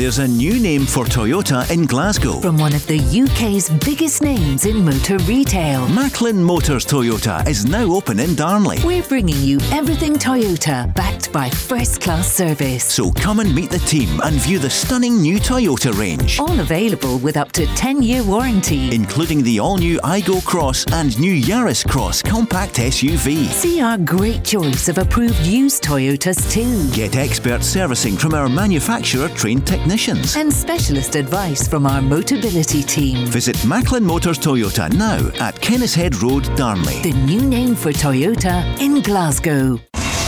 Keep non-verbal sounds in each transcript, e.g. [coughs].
There's a new name for Toyota in Glasgow. From one of the UK's biggest names in motor retail. Macklin Motors Toyota is now open in Darnley. We're bringing you everything Toyota, backed by first class service. So come and meet the team and view the stunning new Toyota range. All available with up to 10 year warranty. Including the all new Aygo Cross and new Yaris Cross compact SUV. See our great choice of approved used Toyotas too. Get expert servicing from our manufacturer trained technicians and specialist advice from our Motability team. Visit Macklin Motors Toyota now at Kennishead Road, Darnley. The new name for Toyota in Glasgow.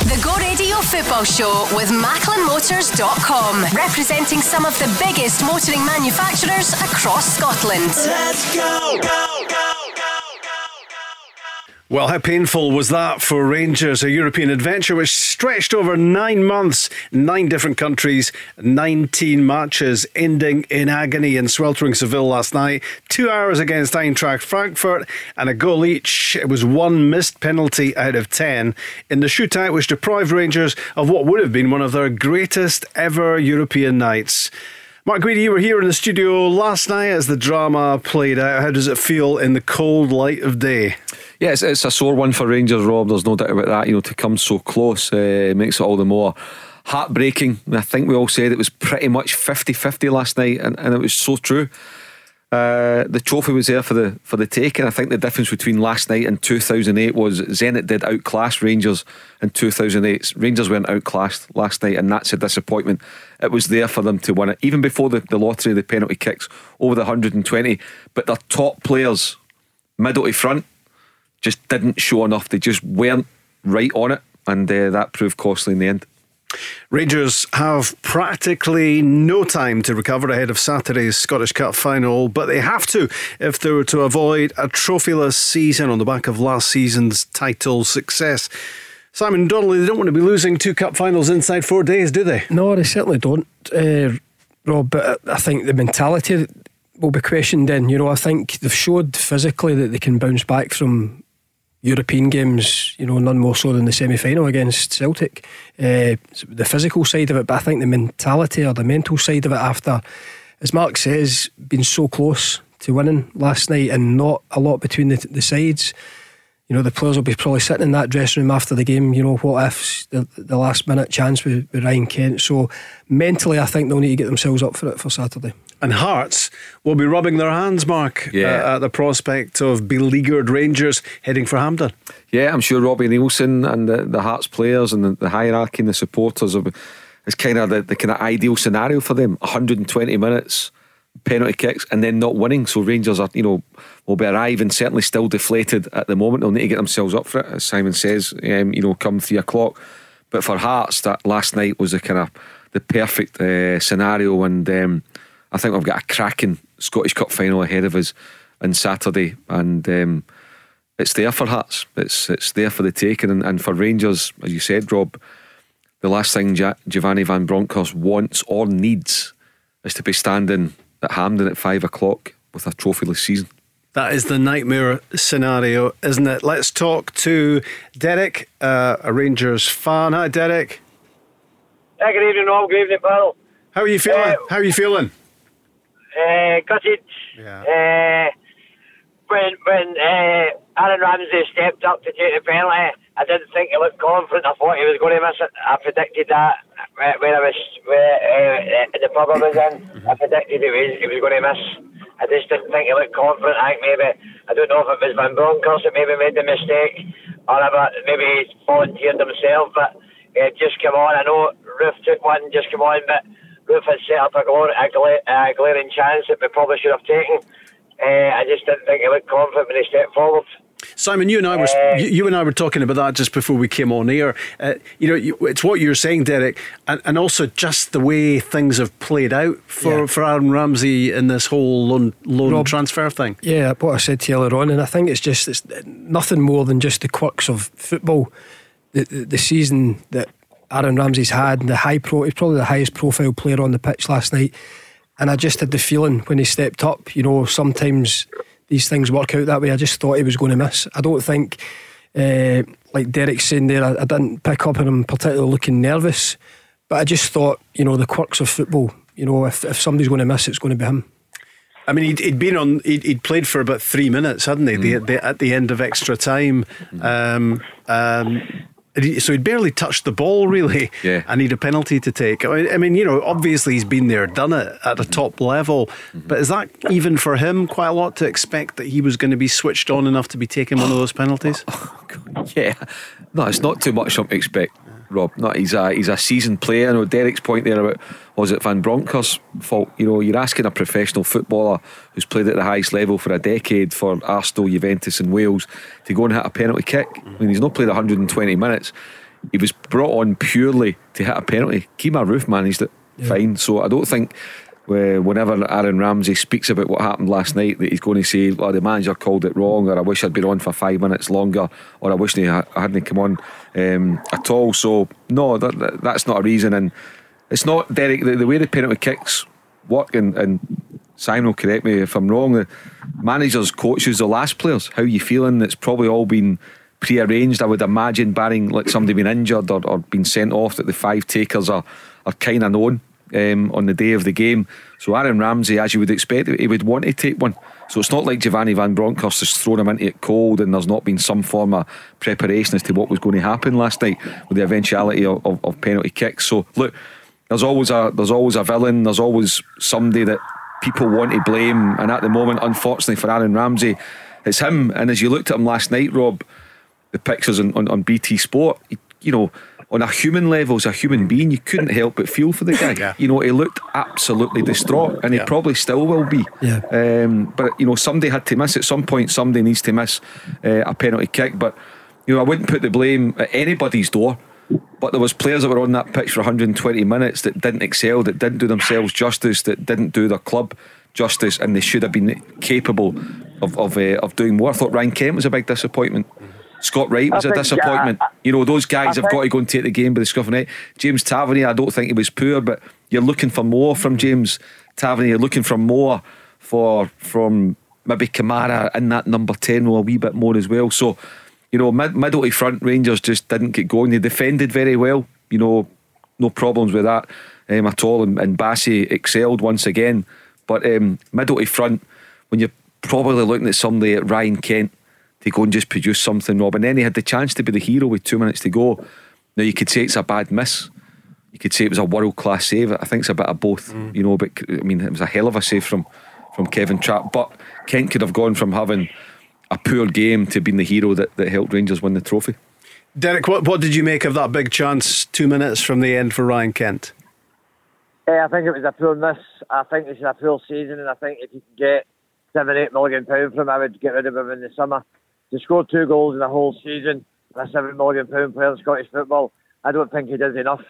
The Go Radio Football Show with MacklinMotors.com, representing some of the biggest motoring manufacturers across Scotland. Let's go, go, go. Well, how painful was that for Rangers? A European adventure which stretched over nine months, nine different countries, 19 matches, ending in agony in sweltering Seville last night. Two hours against Eintracht Frankfurt and a goal each. It was one missed penalty out of 10 in the shootout, which deprived Rangers of what would have been one of their greatest ever European nights. Mark Guidi, you were here in the studio last night as the drama played out. How does it feel in the cold light of day? Yeah, it's, it's a sore one for Rangers, Rob. There's no doubt about that. You know, to come so close uh, makes it all the more heartbreaking. I think we all said it was pretty much 50 50 last night, and, and it was so true. Uh, the trophy was there for the for the taking. I think the difference between last night and 2008 was Zenit did outclass Rangers in 2008. Rangers weren't outclassed last night, and that's a disappointment. It was there for them to win it, even before the, the lottery, the penalty kicks over the 120. But their top players, middle to front, just didn't show enough. They just weren't right on it, and uh, that proved costly in the end. Rangers have practically no time to recover ahead of Saturday's Scottish Cup final, but they have to if they were to avoid a trophyless season on the back of last season's title success. Simon Donnelly, they don't want to be losing two cup finals inside four days, do they? No, they certainly don't, uh, Rob. But I think the mentality will be questioned then. You know, I think they've showed physically that they can bounce back from European games, you know, none more so than the semi final against Celtic. Uh, the physical side of it, but I think the mentality or the mental side of it after, as Mark says, been so close to winning last night and not a lot between the, the sides. You know, the players will be probably sitting in that dressing room after the game. You know, what if the, the last minute chance with, with Ryan Kent? So mentally, I think they'll need to get themselves up for it for Saturday and Hearts will be rubbing their hands, Mark, yeah. uh, at the prospect of beleaguered Rangers heading for Hampden. Yeah, I'm sure Robbie Neilson and the, the Hearts players and the, the hierarchy and the supporters of it's kind of the, the kind of ideal scenario for them. 120 minutes, penalty kicks, and then not winning. So Rangers are, you know, will be arriving certainly still deflated at the moment. They'll need to get themselves up for it, as Simon says. Um, you know, come three o'clock. But for Hearts, that last night was a kind of the perfect uh, scenario, and um, I think we've got a cracking Scottish Cup final ahead of us on Saturday, and um, it's there for Hearts. It's it's there for the taking, and, and for Rangers, as you said, Rob. The last thing Giovanni Van Bronckhorst wants or needs is to be standing at Hampden at five o'clock with a trophyless season. That is the nightmare scenario, isn't it? Let's talk to Derek, uh, a Rangers fan. Hi, Derek. Hey, good evening, all. Good evening, pal. How are you feeling? Uh, How are you feeling? uh, gutted. Yeah. Uh, when when uh, Aaron Ramsey stepped up to take the penalty, I didn't think he looked confident. I thought he was going to miss it. I predicted that when I was where, uh, the pub I was in. Mm-hmm. I predicted he was he was going to miss. I just didn't think he looked confident. I think maybe I don't know if it was Van Bronckhorst that maybe made the mistake, or maybe he volunteered himself. But uh, just come on. I know Roofe took one, just come on, but Roofe had set up a, glor- a, gla- a glaring chance that we probably should have taken. Uh, I just didn't think he looked confident when he stepped forward. Simon, you and I were uh, you, and I were talking about that just before we came on air. Uh, you know, you, it's what you're saying, Derek, and, and also just the way things have played out for, yeah. for Aaron Ramsey in this whole loan, loan Rob, transfer thing. Yeah, what I said to you earlier on, and I think it's just it's nothing more than just the quirks of football. The, the, the season that Aaron Ramsey's had, the high pro, he's probably the highest profile player on the pitch last night. And I just had the feeling when he stepped up, you know, sometimes these things work out that way. I just thought he was going to miss. I don't think, uh, like Derek's saying there, I, I, didn't pick up on him particularly looking nervous. But I just thought, you know, the quirks of football, you know, if, if somebody's going to miss, it's going to be him. I mean, he'd, he'd been on. He'd, he'd, played for about three minutes, hadn't he? Mm. The, the, at the end of extra time, um, um, so he'd barely touched the ball, really. Yeah. And he'd a penalty to take. I mean, you know, obviously he's been there, done it at a top level. Mm-hmm. But is that even for him quite a lot to expect that he was going to be switched on enough to be taking one of those penalties? [laughs] Yeah. No, it's not too much to expect. Rob. Not he's a he's a seasoned player. I know Derek's point there about was it Van Bronckhorst's fault? You know, you're asking a professional footballer who's played at the highest level for a decade for Arsenal, Juventus, and Wales to go and hit a penalty kick. I mean, he's not played 120 minutes. He was brought on purely to hit a penalty. Kemar Roofe managed it yeah. fine. So I don't think whenever Aaron Ramsey speaks about what happened last night, that he's going to say, "Well, the manager called it wrong," or "I wish I'd been on for five minutes longer," or "I wish I hadn't come on um, at all." So no, that, that's not a reason, and it's not Derek. The, the way the penalty kicks work, and, and Simon will correct me if I'm wrong. The managers, coaches, the last players, how you feeling? It's probably all been pre-arranged. I would imagine, barring like somebody being injured or, or being sent off, that the five takers are are kind of known um, on the day of the game. So Aaron Ramsey, as you would expect, he would want to take one. So it's not like Giovanni Van Bronckhorst has thrown him into it cold and there's not been some form of preparation as to what was going to happen last night with the eventuality of, of, of penalty kicks. So look, there's always a there's always a villain. There's always somebody that people want to blame. And at the moment, unfortunately for Aaron Ramsey, it's him. And as you looked at him last night, Rob, the pictures on, on, on BT Sport, you know on a human level, as a human being, you couldn't help but feel for the guy. Yeah. You know, he looked absolutely distraught, and he yeah. probably still will be. Yeah. Um, but you know, somebody had to miss at some point. Somebody needs to miss uh, a penalty kick. But you know, I wouldn't put the blame at anybody's door. But there was players that were on that pitch for 120 minutes that didn't excel, that didn't do themselves justice, that didn't do their club justice, and they should have been capable of of, uh, of doing more. I thought Ryan Kent was a big disappointment. Scott Wright was I a think, disappointment. Yeah, you know, those guys I have got to go and take the game by the scruff of. James Tavernier, I don't think he was poor, but you're looking for more from James Tavernier. You're looking for more for from maybe Kamara in that number 10 or a wee bit more as well. So, you know, mid, middle to front, Rangers just didn't get going. They defended very well, you know, no problems with that um, at all. And, and Bassey excelled once again. But um, middle to front, when you're probably looking at somebody at Ryan Kent, to go and just produce something, Rob. And then he had the chance to be the hero with two minutes to go. Now you could say it's a bad miss. You could say it was a world class save. I think it's a bit of both, mm. you know. But I mean, it was a hell of a save from from Kevin Trapp. But Kent could have gone from having a poor game to being the hero that, that helped Rangers win the trophy. Derek, what, what did you make of that big chance two minutes from the end for Ryan Kent? Yeah, I think it was a poor miss. I think it's a poor season, and I think if you can get seven, eight million pound from him, I would get rid of him in the summer to score two goals in a whole season, a seven million pound player in Scottish football, I don't think he does enough.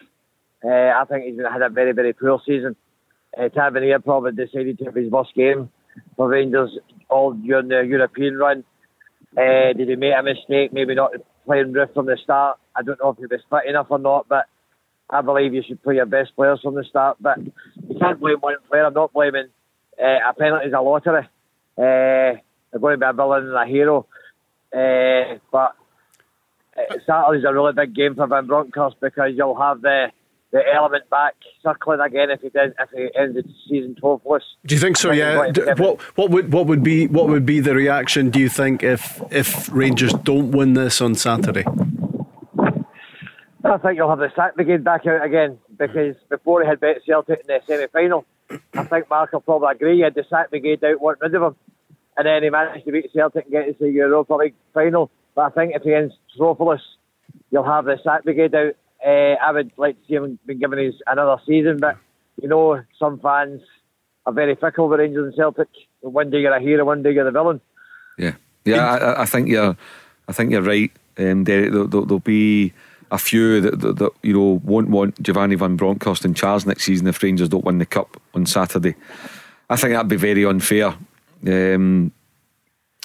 Uh, I think he's had a very, very poor season. Uh, Tavernier probably decided to have his worst game for Rangers all during the European run. Uh, did he make a mistake? Maybe not playing Roofe from the start. I don't know if he was fit enough or not, but I believe you should play your best players from the start. But you can't blame one player. I'm not blaming. Uh, a penalty is a lottery. Uh, they're going to be a villain and a hero. Uh, but Saturday's a really big game for Van Bronckhorst because you'll have the the element back circling again if he did if he ends the season twelfths. Do you think so? Yeah. what what would what would be what would be the reaction? Do you think if if Rangers don't win this on Saturday? I think you'll have the sack brigade back out again because before he had bet Celtic in the semi final, I think Mark will probably agree. He had the sack brigade out, wanting rid of him and then he managed to beat Celtic and get to the Europa League final. But I think if he ends trophyless, you'll have the sack brigade out. Uh, I would like to see him been given his another season, but you know some fans are very fickle with Rangers and Celtic. One day you're a hero, one day you're the villain. Yeah, yeah, I, I think you're, I think you're right. Um, there, there'll, there'll be a few that, that, that, you know won't want Giovanni Van Bronckhorst in charge next season if Rangers don't win the cup on Saturday. I think that'd be very unfair um,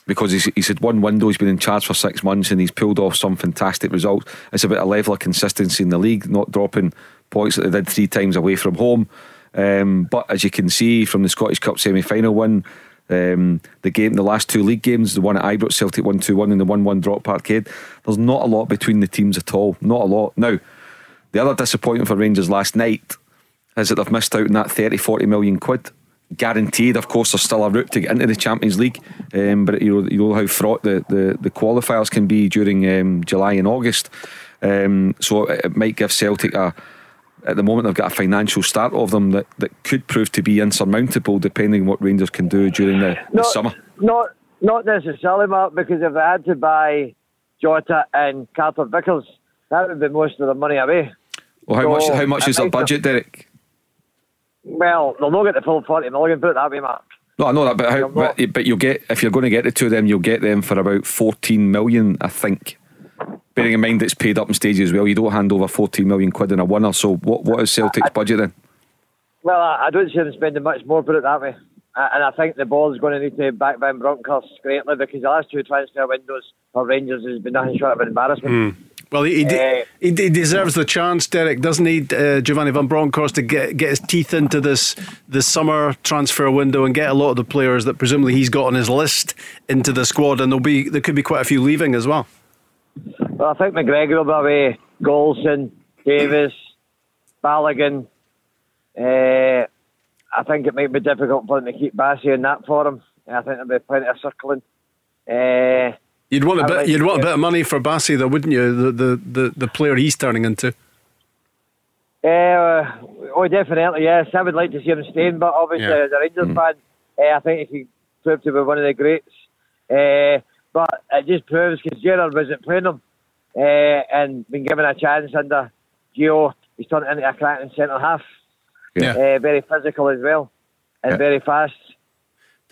because he's, he's had one window, he's been in charge for six months and he's pulled off some fantastic results. It's about a level of consistency in the league, not dropping points that they did three times away from home. Um, but as you can see from the Scottish Cup semi final win, um, the game, the last two league games, the one at Ibrox Celtic 1 2 1 and the 1 1 drop Parkhead, there's not a lot between the teams at all. Not a lot. Now, the other disappointment for Rangers last night is that they've missed out on that 30, 40 million quid. Guaranteed, of course, there's still a route to get into the Champions League, um, but you know, you know how fraught the, the, the qualifiers can be during um, July and August. Um, so it, it might give Celtic a. At the moment, they've got a financial start of them that, that could prove to be insurmountable, depending on what Rangers can do during the, the summer. not not necessarily, Mark, because if they had to buy Jota and Carter Vickers, that would be most of the money away. Well, how much? So, How much is their budget, Derek? Well, they'll not get the full 40 million, put it that way, Mark. No, I know that, but how, but, but you'll get if you're going to get the two of them, you'll get them for about fourteen million, I think. Bearing in mind it's paid up in stages as well, you don't hand over fourteen million quid in a winner. So what what is Celtic's budget then? Well, I, I don't see them spending much more, put it that way. And I think the board's going to need to back Van Bronckhorst greatly because the last two transfer windows for Rangers has been nothing short of an embarrassment. Hmm. Well, he, he, de- Uh, he, de- deserves the chance, Derek, doesn't he, uh, Giovanni Van Bronckhorst, to get get his teeth into this this summer transfer window and get a lot of the players that presumably he's got on his list into the squad, and there'll be there could be quite a few leaving as well. Well, I think McGregor will be away, Goldson, Davis, Balogun. Uh, I think it might be difficult for them to keep Bassey in that for him. I think there'll be plenty of circling. Uh, You'd want a bit. like you'd want a bit of money for Bassey, though, wouldn't you? The the the, the player he's turning into. Uh, oh, definitely, yes. I would like to see him staying, but obviously, Yeah. as a Rangers fan, uh, I think he could prove to be one of the greats. Uh, but it just proves because Gerrard wasn't playing him uh, and been given a chance under Gio. He's turned into a cracking centre half. Yeah. Uh, very physical as well and Yeah. very fast.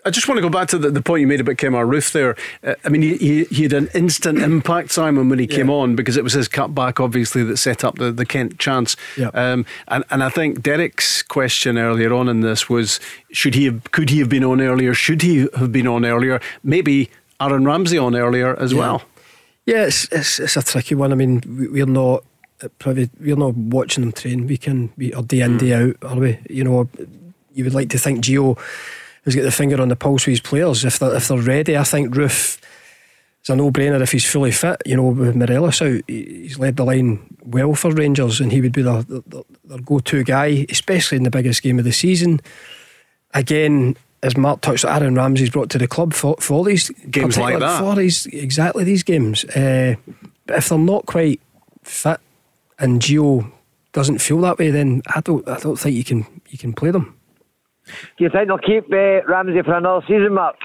I just want to go back to the, the point you made about Kemar Roofe there. Uh, I mean, he, he, he had an instant impact, Simon, when he came on because it was his cutback, obviously, that set up the, the Kent chance. Yeah. Um, and, and I think Derek's question earlier on in this was should he have, could he have been on earlier? Should he have been on earlier? Maybe Aaron Ramsey on earlier as well. Yeah, it's, it's it's a tricky one. I mean, we- we're not uh, probably we're not watching them train. We can be or day in day out, are we? You know, you would like to think Gio has got the finger on the pulse with his players. If they're if they're ready, I think Roofe is a no brainer if he's fully fit. You know, with Morelos out, he's led the line well for Rangers, and he would be their their, their go to guy, especially in the biggest game of the season. Again. As Mark touched, on, Aaron Ramsey's brought to the club for, for these Games like that. For these exactly these games. Uh, but if they're not quite fit and Gio doesn't feel that way, then I don't I don't think you can you can play them. Do you think they'll keep uh, Ramsey for another season, Mark?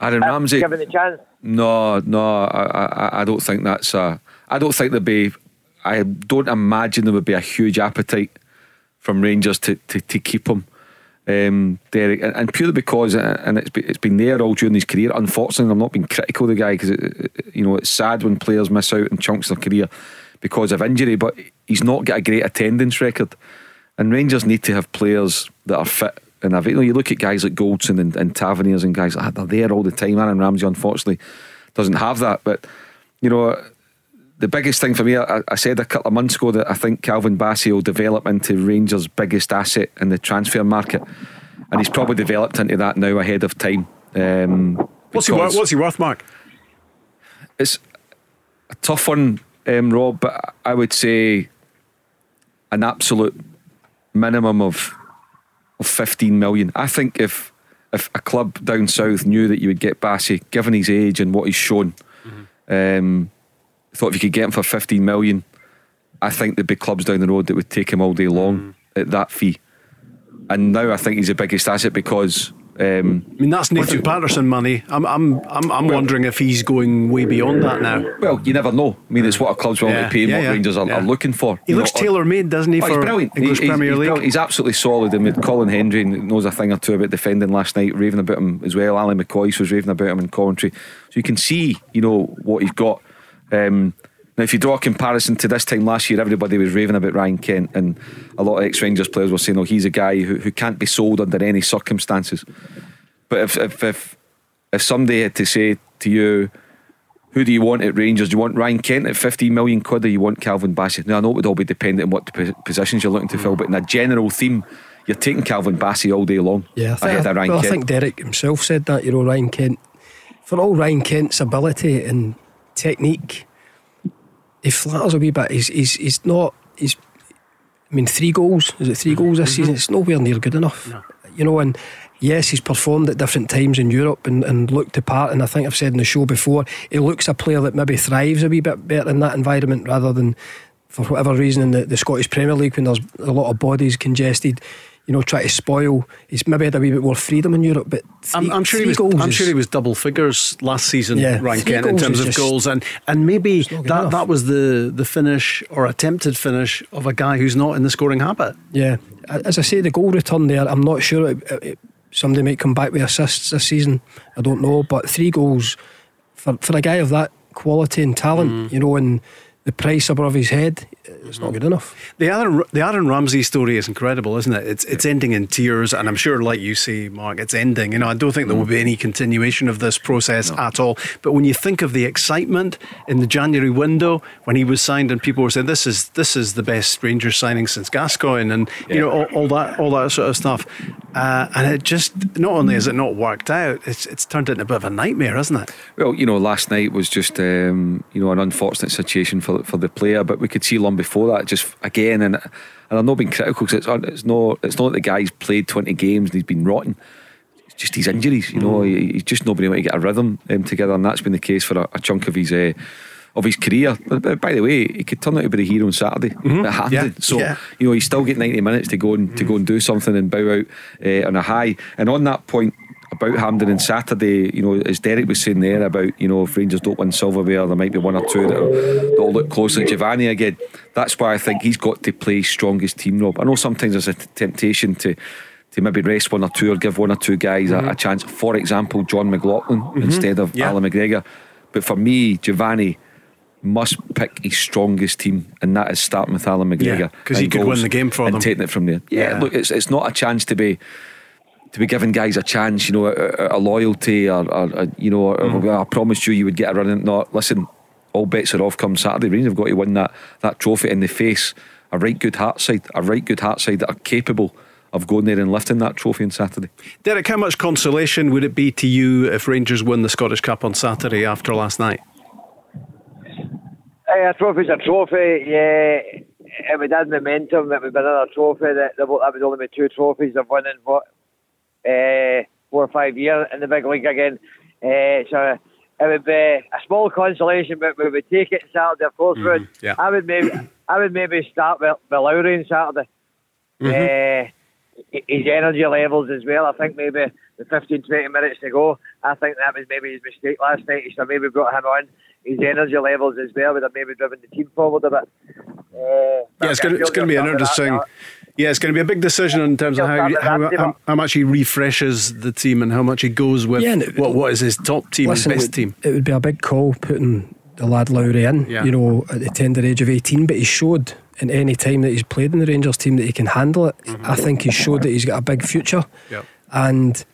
Aaron Uh, Ramsey. Given the chance. No, no, I, I, I don't think that's a. I don't think there'd be. I don't imagine there would be a huge appetite from Rangers to, to, to keep him, um, Derek, and, and purely because, and it's been, it's been there all during his career. Unfortunately, I'm not being critical of the guy because you know it's sad when players miss out in chunks of their career because of injury, but he's not got a great attendance record, and Rangers need to have players that are fit. And I've, you know, you look at guys like Goldson and, and Taverniers and guys like that, they're there all the time. Aaron Ramsey, unfortunately, doesn't have that. But, you know, the biggest thing for me, I, I said a couple of months ago that I think Calvin Bassey will develop into Rangers' biggest asset in the transfer market. And he's probably developed into that now ahead of time. Um, What's he, wor- because what's he worth, Mark? It's a tough one, um, Rob, but I would say an absolute minimum of of 15 million. I think if if a club down south knew that you would get Bassey, given his age and what he's shown, um, thought if you could get him for 15 million, I think there'd be clubs down the road that would take him all day long at that fee. And now I think he's the biggest asset because um, I mean, that's Nathan Patterson money. I'm, I'm, I'm, I'm wondering if he's going way beyond that now. well, you never know. I mean, it's what a club's willing Yeah, to pay and yeah, what yeah, Rangers are, yeah. are looking for. He You looks tailor made, doesn't he, Oh, for he's brilliant. English He- he's, Premier he's League? brilliant. He's absolutely solid. And with Colin Hendry knows a thing or two about defending last night, raving about him as well. Ally McCoist was raving about him in Coventry. So you can see, you know, what he's got. Um, now, if you draw a comparison to this time last year, everybody was raving about Ryan Kent, and a lot of ex Rangers players were saying, oh, he's a guy who, who can't be sold under any circumstances. But if, if, if, if somebody had to say to you, who do you want at Rangers? Do you want Ryan Kent at 15 million quid or you want Calvin Bassey? Now, I know it would all be dependent on what positions you're looking to fill, but in a general theme, you're taking Calvin Bassey all day long Yeah, I think, ahead of Ryan well, I think Derek himself said that. You know, Ryan Kent, for all Ryan Kent's ability and technique, he flatters a wee bit. He's he's he's not he's I mean, three goals. Is it 3 mm-hmm. goals this mm-hmm. season? It's nowhere near good enough. You know, and yes, he's performed at different times in Europe and, and looked the part. And I think I've said in the show before, he looks a player that maybe thrives a wee bit better in that environment rather than for whatever reason in the, the Scottish Premier League when there's a lot of bodies congested. You know, try to spoil. He's maybe had a wee bit more freedom in Europe, but three, I'm, I'm sure he was. I'm is- sure he was double figures last season, Yeah, Ryan Kent, in terms of goals, and and maybe that enough. that was the the finish or attempted finish of a guy who's not in the scoring habit. Yeah, as I say, the goal return there, I'm not sure. It, it, somebody might come back with assists this season. I don't know, but three goals for for a guy of that quality and talent, mm. you know, and the price above his head, it's not good enough. The Aaron, the Aaron Ramsey story is incredible, isn't it? It's it's ending in tears, and I'm sure, like you say, Mark, it's ending. You know, I don't think there will be any continuation of this process at all. But when you think of the excitement in the January window when he was signed, and people were saying this is this is the best Rangers signing since Gascoigne, and you know all, all that all that sort of stuff, uh, and it just not only has it not worked out, it's it's turned into a bit of a nightmare, hasn't it? Well, you know, last night was just um, you know an unfortunate situation for for the player, but we could see long before that just again, and and I'm not being critical because it's it's not it's not that the guy's played 20 games and he's been rotten. It's just his injuries, you know. He, he's just not been able to get a rhythm um, together, and that's been the case for a, a chunk of his. Uh, of his career, but, but by the way, he could turn out to be the hero on Saturday at Hampden. Yeah, So yeah. you know he's still got 90 minutes to go and to go and do something and bow out uh, on a high. And on that point, about Hampden on Saturday, you know, as Derek was saying there about, you know, if Rangers don't win silverware, there might be one or two that'll, that'll look close like Giovanni again. That's why I think he's got to play strongest team, Rob. I know sometimes there's a t- temptation to to maybe rest one or two or give one or two guys a, a mm-hmm. chance. For example, Jon McLaughlin mm-hmm. instead of Yeah. Allan McGregor. But for me, Giovanni must pick his strongest team, and that is starting with Allan McGregor. Yeah, 'cause he could win the game for them. and them. taking it from there. Yeah, Yeah. look, it's it's not a chance to be to be giving guys a chance, you know, a, a- a loyalty or, or, or, you know, Mm. well, I promised you you would get a run. in. No, listen, all bets are off come Saturday. Rangers have got to win that that trophy in the face. A right good heart side, a right good heart side that are capable of going there and lifting that trophy on Saturday. Derek, how much consolation would it be to you if Rangers win the Scottish Cup on Saturday after last night? Hey, a trophy's a trophy. Yeah, it would add momentum. It would be another trophy. That that would only be two trophies of winning what uh, four or five years in the big league again. Uh, so it would be a small consolation, but we would take it Saturday. Of course, would. yeah. I would maybe I would maybe start with, with Lowry on Saturday. Uh, his energy levels as well. I think maybe the 15, 20 minutes to go, I think that was maybe his mistake last night. Have maybe brought him on. His energy levels as well would have maybe driven the team forward a bit. Uh, Yeah, it's going, to, it's going to be an interesting. Yeah, it's going to be a big decision in terms of how, how, how, how much he refreshes the team and how much he goes with Yeah, it- what, what is his top team, Listen, his best team. it would be a big call putting the lad Lowry in, Yeah. you know, at the tender age of 18, but he showed in any time that he's played in the Rangers team that he can handle it. I think he showed that he's got a big future. Yep. And,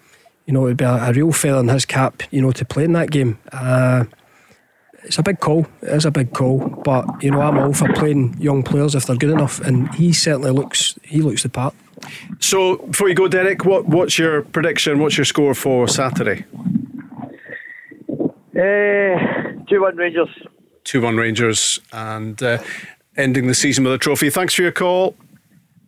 you know, it would be a, a real feather in his cap, you know, to play in that game. Uh, it's a big call. It is a big call, but you know I'm all for playing young players if they're good enough, and he certainly looks he looks the part. So before you go, Derek, what, what's your prediction? What's your score for Saturday? Uh, 2 1 Rangers. 2 1 Rangers and uh, ending the season with a trophy. Thanks for your call.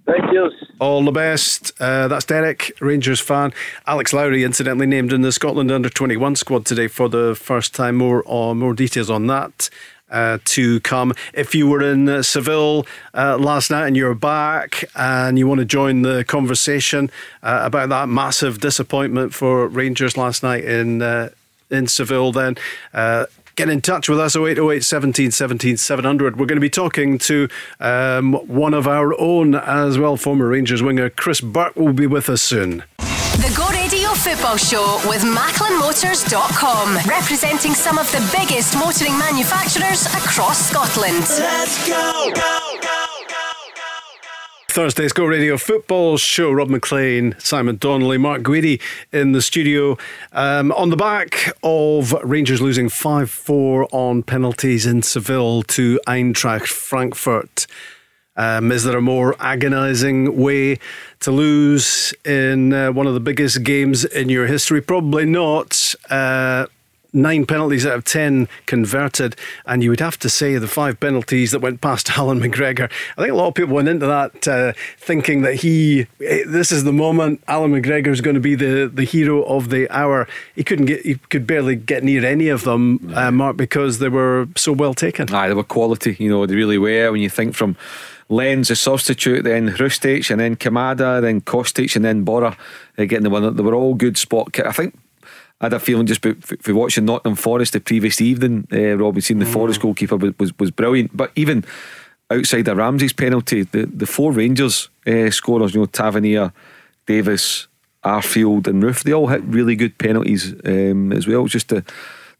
Thank you. All the best. Uh, that's Derek, Rangers fan. Alex Lowry, incidentally named in the Scotland under 21 squad today for the first time. More on more details on that. Uh, to come. If you were in uh, Seville uh, last night and you're back and you want to join the conversation uh, about that massive disappointment for Rangers last night in uh, in Seville, then uh, get in touch with us 0808 17 17 700. We're going to be talking to um, one of our own as well, former Rangers winger Chris Burke will be with us soon. The Go Radio Football Show with MacklinMotors.com, representing some of the biggest motoring manufacturers across Scotland. Let's go, go, go, go, go. Thursday's Go Radio Football Show. Rob Maclean, Simon Donnelly, Mark Guidi in the studio. Um, on the back of Rangers losing 5 4 on penalties in Seville to Eintracht Frankfurt. Um, is there a more agonising way to lose in uh, one of the biggest games in your history? Probably not. Uh, nine penalties out of ten converted, and you would have to say the five penalties that went past [laughs] Allan McGregor. I think a lot of people went into that uh, thinking that he, eh, this is the moment Allan McGregor is going to be the, the hero of the hour. He couldn't get, he could barely get near any of them, uh, Mark, because they were so well taken. Aye, they were quality, you know, they really were. When you think from Lenz, a substitute, then Hrustic, and then Kamada, then Kostic, and then Borré uh, getting the winner. They were all good spot. I think I had a feeling just for watching Nottingham Forest the previous evening, uh, Rob, seen the mm. Forest goalkeeper was, was, was brilliant. But even outside of Ramsey's penalty, the, the four Rangers uh, scorers, you know, Tavernier, Davis, Arfield, and Roofe, they all hit really good penalties um, as well. Just the,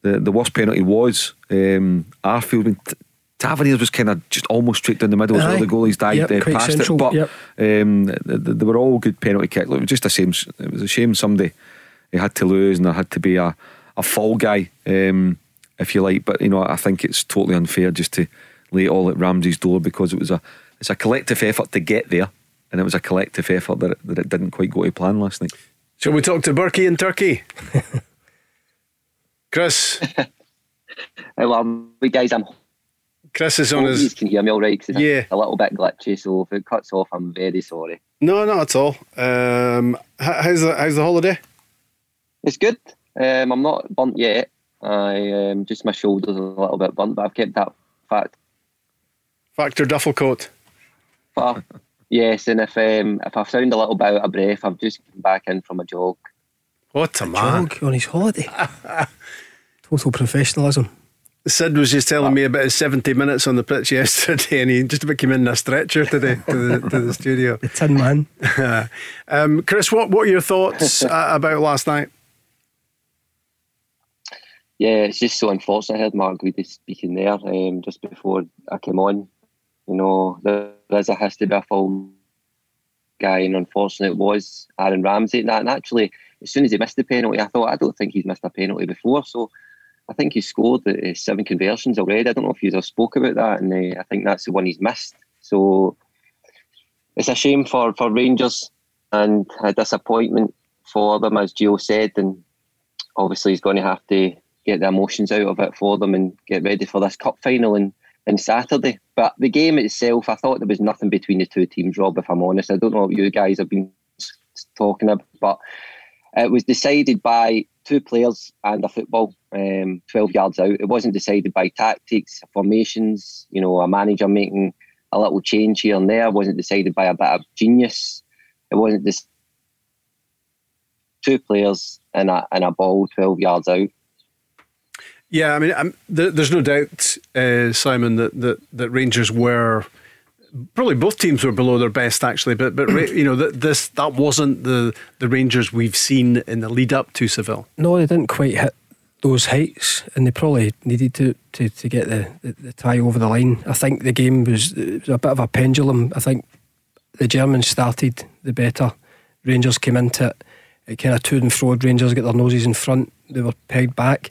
the, the worst penalty was um, Arfield. Tavernier was kind of just almost straight down the middle as well. The goalies died yep, uh, past central, it, but yep. um, they, they, were all good penalty kicks. It was just a shame. It was a shame somebody he had to lose, and there had to be a a fall guy, um, if you like. But you know, I think it's totally unfair just to lay it all at Ramsey's door because it was a it's a collective effort to get there, and it was a collective effort that it, that it didn't quite go to plan last night. Shall we talk to Berkey in Turkey? [laughs] Chris. Hello, guys. I'm Chris is on his. You can hear me all right because yeah. a little bit glitchy. So if it cuts off, I'm very sorry. No, not at all. Um, how's the how's the holiday? It's good. Um, I'm not burnt yet. I um, just my shoulders a little bit burnt, but I've kept that fact. Factor duffel coat. But, [laughs] yes, and if um, if I sound a little bit out of breath, I've just come back in from a jog. What a, a man! Jog on his holiday. [laughs] Total professionalism. Sid was just telling me about his 70 minutes on the pitch [laughs] yesterday, and he just about came in a stretcher today to the, to the studio. The Tin Man. um, Chris, what, what are your thoughts uh, about last night? Yeah, it's just so unfortunate. I heard Mark Guidi speaking there um, just before I came on. You know, there, there's a history of a full guy, and unfortunately, it was Aaron Ramsey. And actually, as soon as he missed the penalty, I thought, I don't think he's missed a penalty before. So I think he scored uh, seven conversions already. I don't know if you have spoke about that, and uh, I think that's the one he's missed. So it's a shame for, for Rangers and a disappointment for them, as Gio said. And obviously, he's going to have to get the emotions out of it for them and get ready for this cup final and in Saturday. But the game itself, I thought there was nothing between the two teams, Rob, if I'm honest. I don't know what you guys have been talking about, but it was decided by two players and a football um, 12 yards out. It wasn't decided by tactics, formations, you know, a manager making a little change here and there. It wasn't decided by a bit of genius. It wasn't this two players and a, and a ball 12 yards out. Yeah, I mean, there, there's no doubt, uh, Simon, that, that, that Rangers were probably both teams were below their best actually, but but you know that this that wasn't the the Rangers we've seen in the lead up to Seville. No, they didn't quite hit those heights, and they probably needed to to, to get the, the, the tie over the line. I think the game was, was a bit of a pendulum. I think the Germans started the better. Rangers came into it, it kind of to and fro. Rangers get their noses in front. They were pegged back.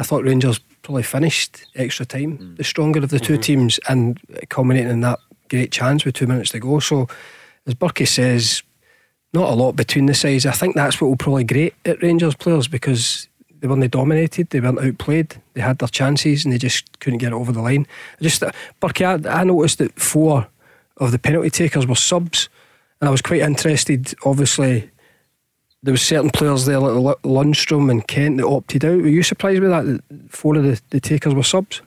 I thought Rangers probably finished extra time mm. the stronger of the 2 mm-hmm. teams and culminating in that great chance with two minutes to go. So, as Burkey says, not a lot between the sides. I think that's what will probably grate at Rangers players because they weren't dominated, they weren't outplayed, they had their chances and they just couldn't get it over the line. Just Burkey, I, I noticed that four of the penalty takers were subs, and I was quite interested. Obviously, there was certain players there like Lundstram and Kent that opted out. Were you surprised by that? That four of the, the takers were subs.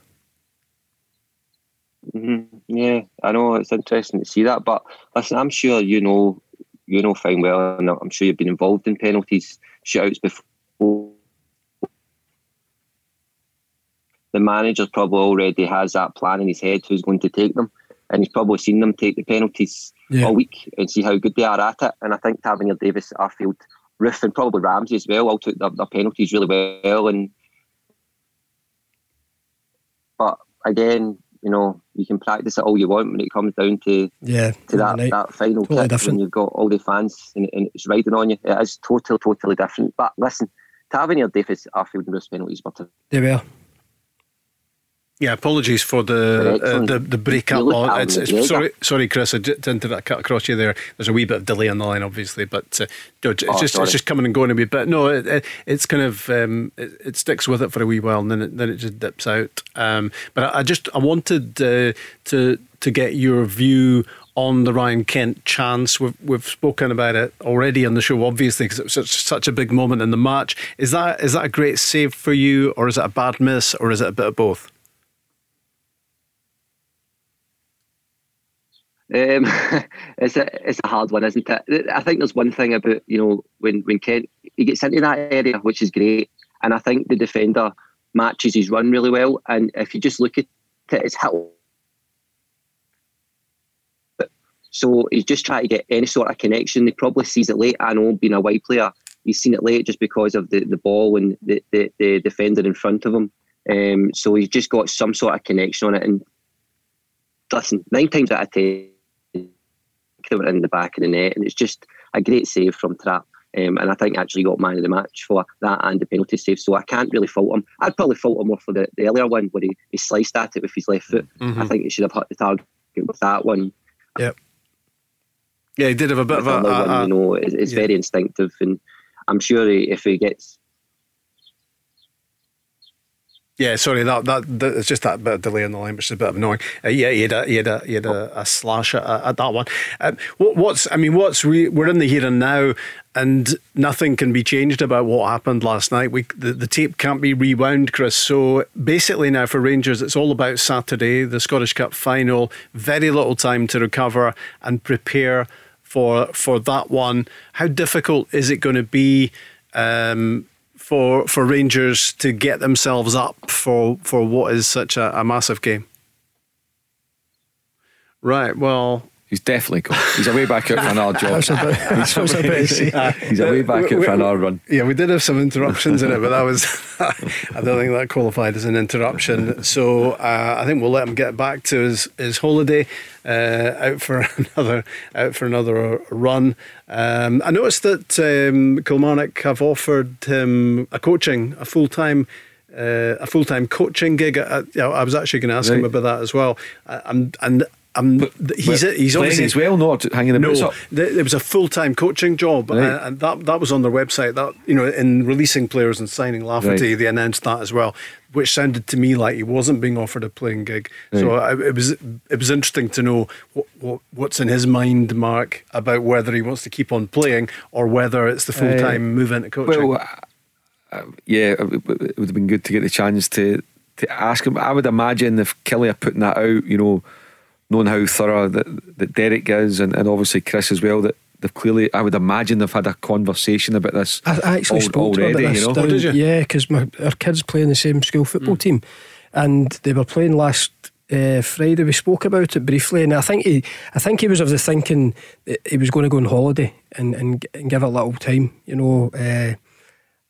Mm-hmm. Yeah, I know it's interesting to see that, but listen, I'm sure you know you know fine well, and I'm sure you've been involved in penalties shoutouts before. The manager probably already has that plan in his head who's going to take them, and he's probably seen them take the penalties yeah. all week and see how good they are at it. And I think Tavernier Davis, Arfield, Roofe, and probably Ramsey as well all took their, their penalties really well. And but again, you know, you can practice it all you want when it comes down to yeah to that, that final totally kick when you've got all the fans and, and, it's riding on you. It is totally, totally different. But listen, Tavernier, Davis, Arfield and Bruce penalties were They were. Yeah, apologies for the uh, the, the break up. It's, it's, sorry, sorry, Chris. I j- to inter- cut across you there. There's a wee bit of delay on the line, obviously, but uh, it's Oh, just sorry. it's just coming and going a wee bit. No, it, it, it's kind of um, it, it sticks with it for a wee while, and then it, then it just dips out. Um, but I, I just I wanted uh, to to get your view on the Ryan Kent chance. We've we've spoken about it already on the show, obviously, because it was such, such a big moment in the match. Is that is that a great save for you, or is it a bad miss, or is it a bit of both? Um, [laughs] it's a it's a hard one, isn't it? I think there's one thing about you know when when Kent he gets into that area, which is great, and I think the defender matches his run really well. And if you just look at it, it's hit. So he's just trying to get any sort of connection. He probably sees it late. I know, being a wide player, he's seen it late just because of the, the ball and the, the, the defender in front of him. Um, so he's just got some sort of connection on it. And listen, nine times out of ten, they were in the back of the net, and it's just a great save from Trapp. Um, and I think actually got man of the match for that and the penalty save. So I can't really fault him. I'd probably fault him more for the, the earlier one where he, he sliced at it with his left foot. I think he should have hit the target with that one. Yep. Yeah, he did have a bit of a, one, you know, it's, it's yeah. very instinctive, and I'm sure he, if he gets Yeah, sorry, that, that that it's just that bit of delay on the line, which is a bit annoying. Uh, yeah, he had a he had a he had a, a slash at, at that one. Um, what, what's I mean, what's re, we're in the here and now, and nothing can be changed about what happened last night. We the, the tape can't be rewound, Chris. So basically now for Rangers, it's all about Saturday, the Scottish Cup final. Very little time to recover and prepare for for that one. How difficult is it going to be? Um, for for Rangers to get themselves up for for what is such a, a massive game. Right. Well, He's definitely gone. He's away back out for another [laughs] job. That's about, that's what I was about to say. He's away back out for another run. yeah, we did have some interruptions in it, but that was [laughs] I don't think that qualified as an interruption. So uh, I think we'll let him get back to his his holiday. Uh, out for [laughs] another out for another run. Um, I noticed that um, Kilmarnock have offered him a coaching, a full time. Uh, a full time coaching gig. I, I, I was actually going to ask him about that as well. Uh, and um, he's But he's obviously as well, not hanging the boots no, up. th- there was a full time coaching job, Right. uh, and that that was on their website. That you know, in releasing players and signing Lafferty, Right. they announced that as well, which sounded to me like he wasn't being offered a playing gig. So I, it was it was interesting to know what, what what's in his mind, Mark, about whether he wants to keep on playing or whether it's the full time move into coaching. Well, uh, yeah, it would it would have been good to get the chance to to ask him. I would imagine if Killie are putting that out, you know, knowing how thorough that, that Derek is, and, and obviously Chris as well, that they've clearly, I would imagine they've had a conversation about this. I, I actually al- spoke to about this. you know. down- Oh, did you? Yeah, because our kids play in the same school football team, and they were playing last uh, Friday. We spoke about it briefly, and I think he, I think he was of the thinking that he was going to go on holiday and and, and give it a little time. You know, uh,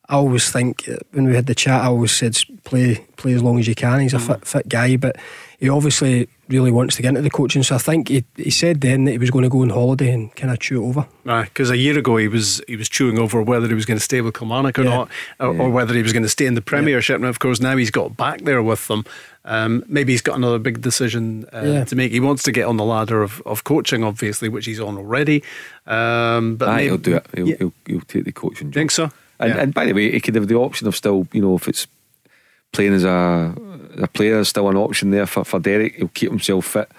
I always think uh, when we had the chat, I always said play play as long as you can. He's a fit, fit guy, but he obviously really wants to get into the coaching. So I think he, he said then that he was going to go on holiday and kind of chew it over. Because a year ago he was he was chewing over whether he was going to stay with Kilmarnock or Yeah. not, or, or whether he was going to stay in the Premiership. And of course now he's got back there with them. Um, maybe he's got another big decision uh, Yeah. to make. He wants to get on the ladder of, of coaching, obviously, which he's on already. Um, but Aye, maybe, he'll do it. He'll, Yeah. he'll, he'll take the coaching job. Think so? And, Yeah. and by the way, he could have the option of still, you know, if it's playing as a, a player, is still an option there for, for Derek. He'll keep himself fit,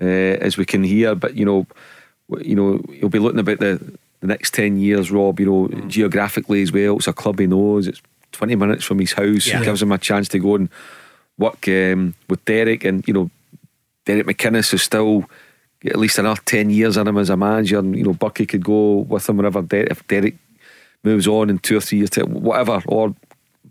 uh, as we can hear. But you know, you know, he'll be looking about the, the next ten years, Rob. You know, Mm. geographically as well. It's a club he knows. It's twenty minutes from his house. Yeah. It gives him a chance to go and work um, with Derek, and you know, Derek McInnes is still. At least another ten years in him as a manager, and you know Bucky could go with him whenever Der- if Derek moves on in two or three years, time, whatever, or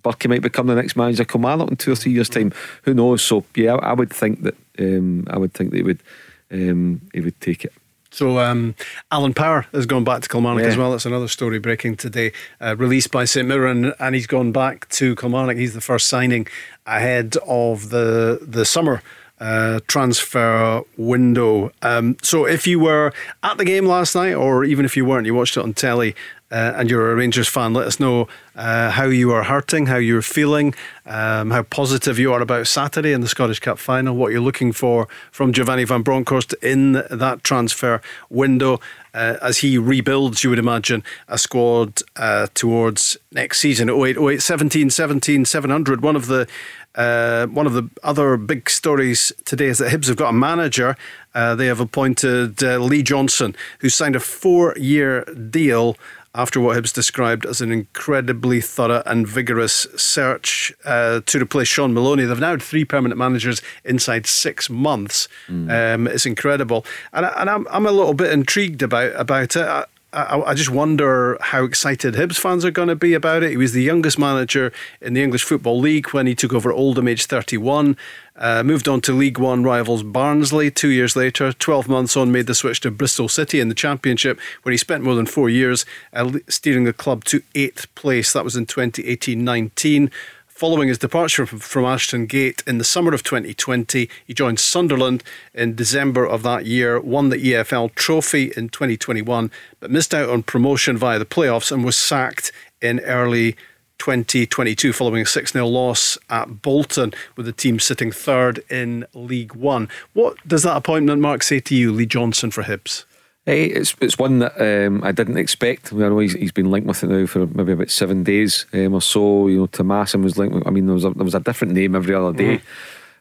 Burkie might become the next manager of Kilmarnock in two or three years' time. Who knows? So yeah, I, I would think that um, I would think that he would um, he would take it. So um, Alan Power has gone back to Kilmarnock Yeah. as well. That's another story breaking today. Uh, released by St Mirren, and he's gone back to Kilmarnock. He's the first signing ahead of the the summer. Uh, transfer window. Um, so, if you were at the game last night, or even if you weren't, you watched it on telly. Uh, and you're a Rangers fan, let us know uh, how you are hurting, how you're feeling, um, how positive you are about Saturday in the Scottish Cup final, what you're looking for from Giovanni van Bronckhorst in that transfer window. Uh, as he rebuilds, you would imagine, a squad uh, towards next season. 08, 08, 17, 17, 700. One of the uh, one of the other big stories today is that Hibs have got a manager. Uh, they have appointed uh, Lee Johnson, who signed a four year deal after what Hibs described as an incredibly thorough and vigorous search uh, to replace Shaun Maloney. They've now had three permanent managers inside six months. Mm. Um, it's incredible, and, I, and I'm, I'm a little bit intrigued about about it. I, I, I, just wonder how excited Hibs fans are going to be about it. He was the youngest manager in the English Football League when he took over Oldham, age 31. Uh, moved on to League One rivals Barnsley two years later. 12 months on, made the switch to Bristol City in the Championship, where he spent more than four years uh, steering the club to eighth place. That was in 2018 19. Following his departure from Ashton Gate in the summer of 2020, he joined Sunderland in December of that year, won the EFL trophy in 2021, but missed out on promotion via the playoffs and was sacked in early 2022 following a 6 0 loss at Bolton, with the team sitting third in League One. What does that appointment, Mark, say to you, Lee Johnson for Hibs? Hey, it's it's one that um, I didn't expect. I know he's, he's been linked with it now for maybe about seven days um, or so. You know, Tomasson was linked. With, I mean, there was a, there was a different name every other day.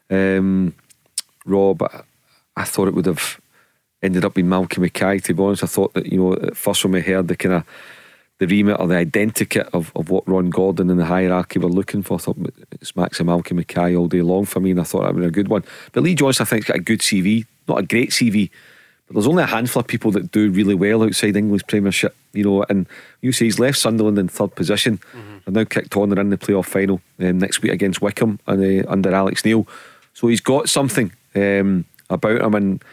Mm-hmm. Um, Rob, I thought it would have ended up being Malky Mackay. To be honest, I thought that you know at first when we heard the kind of the remit or the identikit of, of what Ron Gordon and the hierarchy were looking for, I thought it's Max and Malky Mackay all day long for me, and I thought that would be a good one. But Lee Johnson, I think, has got a good CV, not a great CV there's only a handful of people that do really well outside English Premiership, you know. And you see, he's left Sunderland in third position. Mm-hmm. They're now kicked on. They're in the playoff final um, next week against Wycombe and, uh, under Alex Neil. So he's got something um, about him. And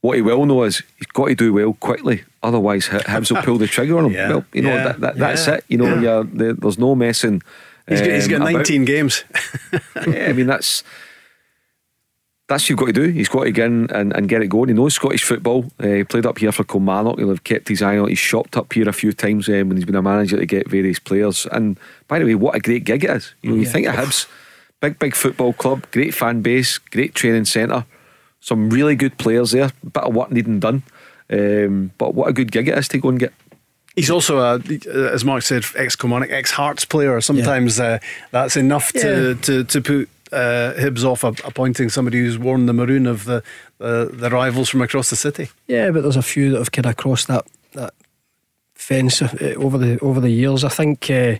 what he will know is he's got to do well quickly. Otherwise, Hibs will pull the trigger on him. [laughs] yeah. Well, you know, yeah. that, that, that's yeah. it. You know, there's no messing. He's got, he's got um, 19 about. games. [laughs] yeah, I mean, that's that's what you've got to do. He's got to get in and, and get it going. He knows Scottish football. Uh, he played up here for Kilmarnock. He'll have kept his eye on. it. He's shopped up here a few times um, when he's been a manager to get various players. And by the way, what a great gig it is. You know, you yeah. think of Hibs, big big football club, great fan base, great training centre, some really good players there. Bit of work needing done, um, but what a good gig it is to go and get He's also a, as Mark said, ex Kilmarnock, ex Hearts player. Sometimes yeah. uh, that's enough to, yeah. to to put uh, Hibs off appointing somebody who's worn the maroon of the uh, the rivals from across the city. Yeah, but there's a few that have kind of crossed that that fence uh, over the over the years. I think uh,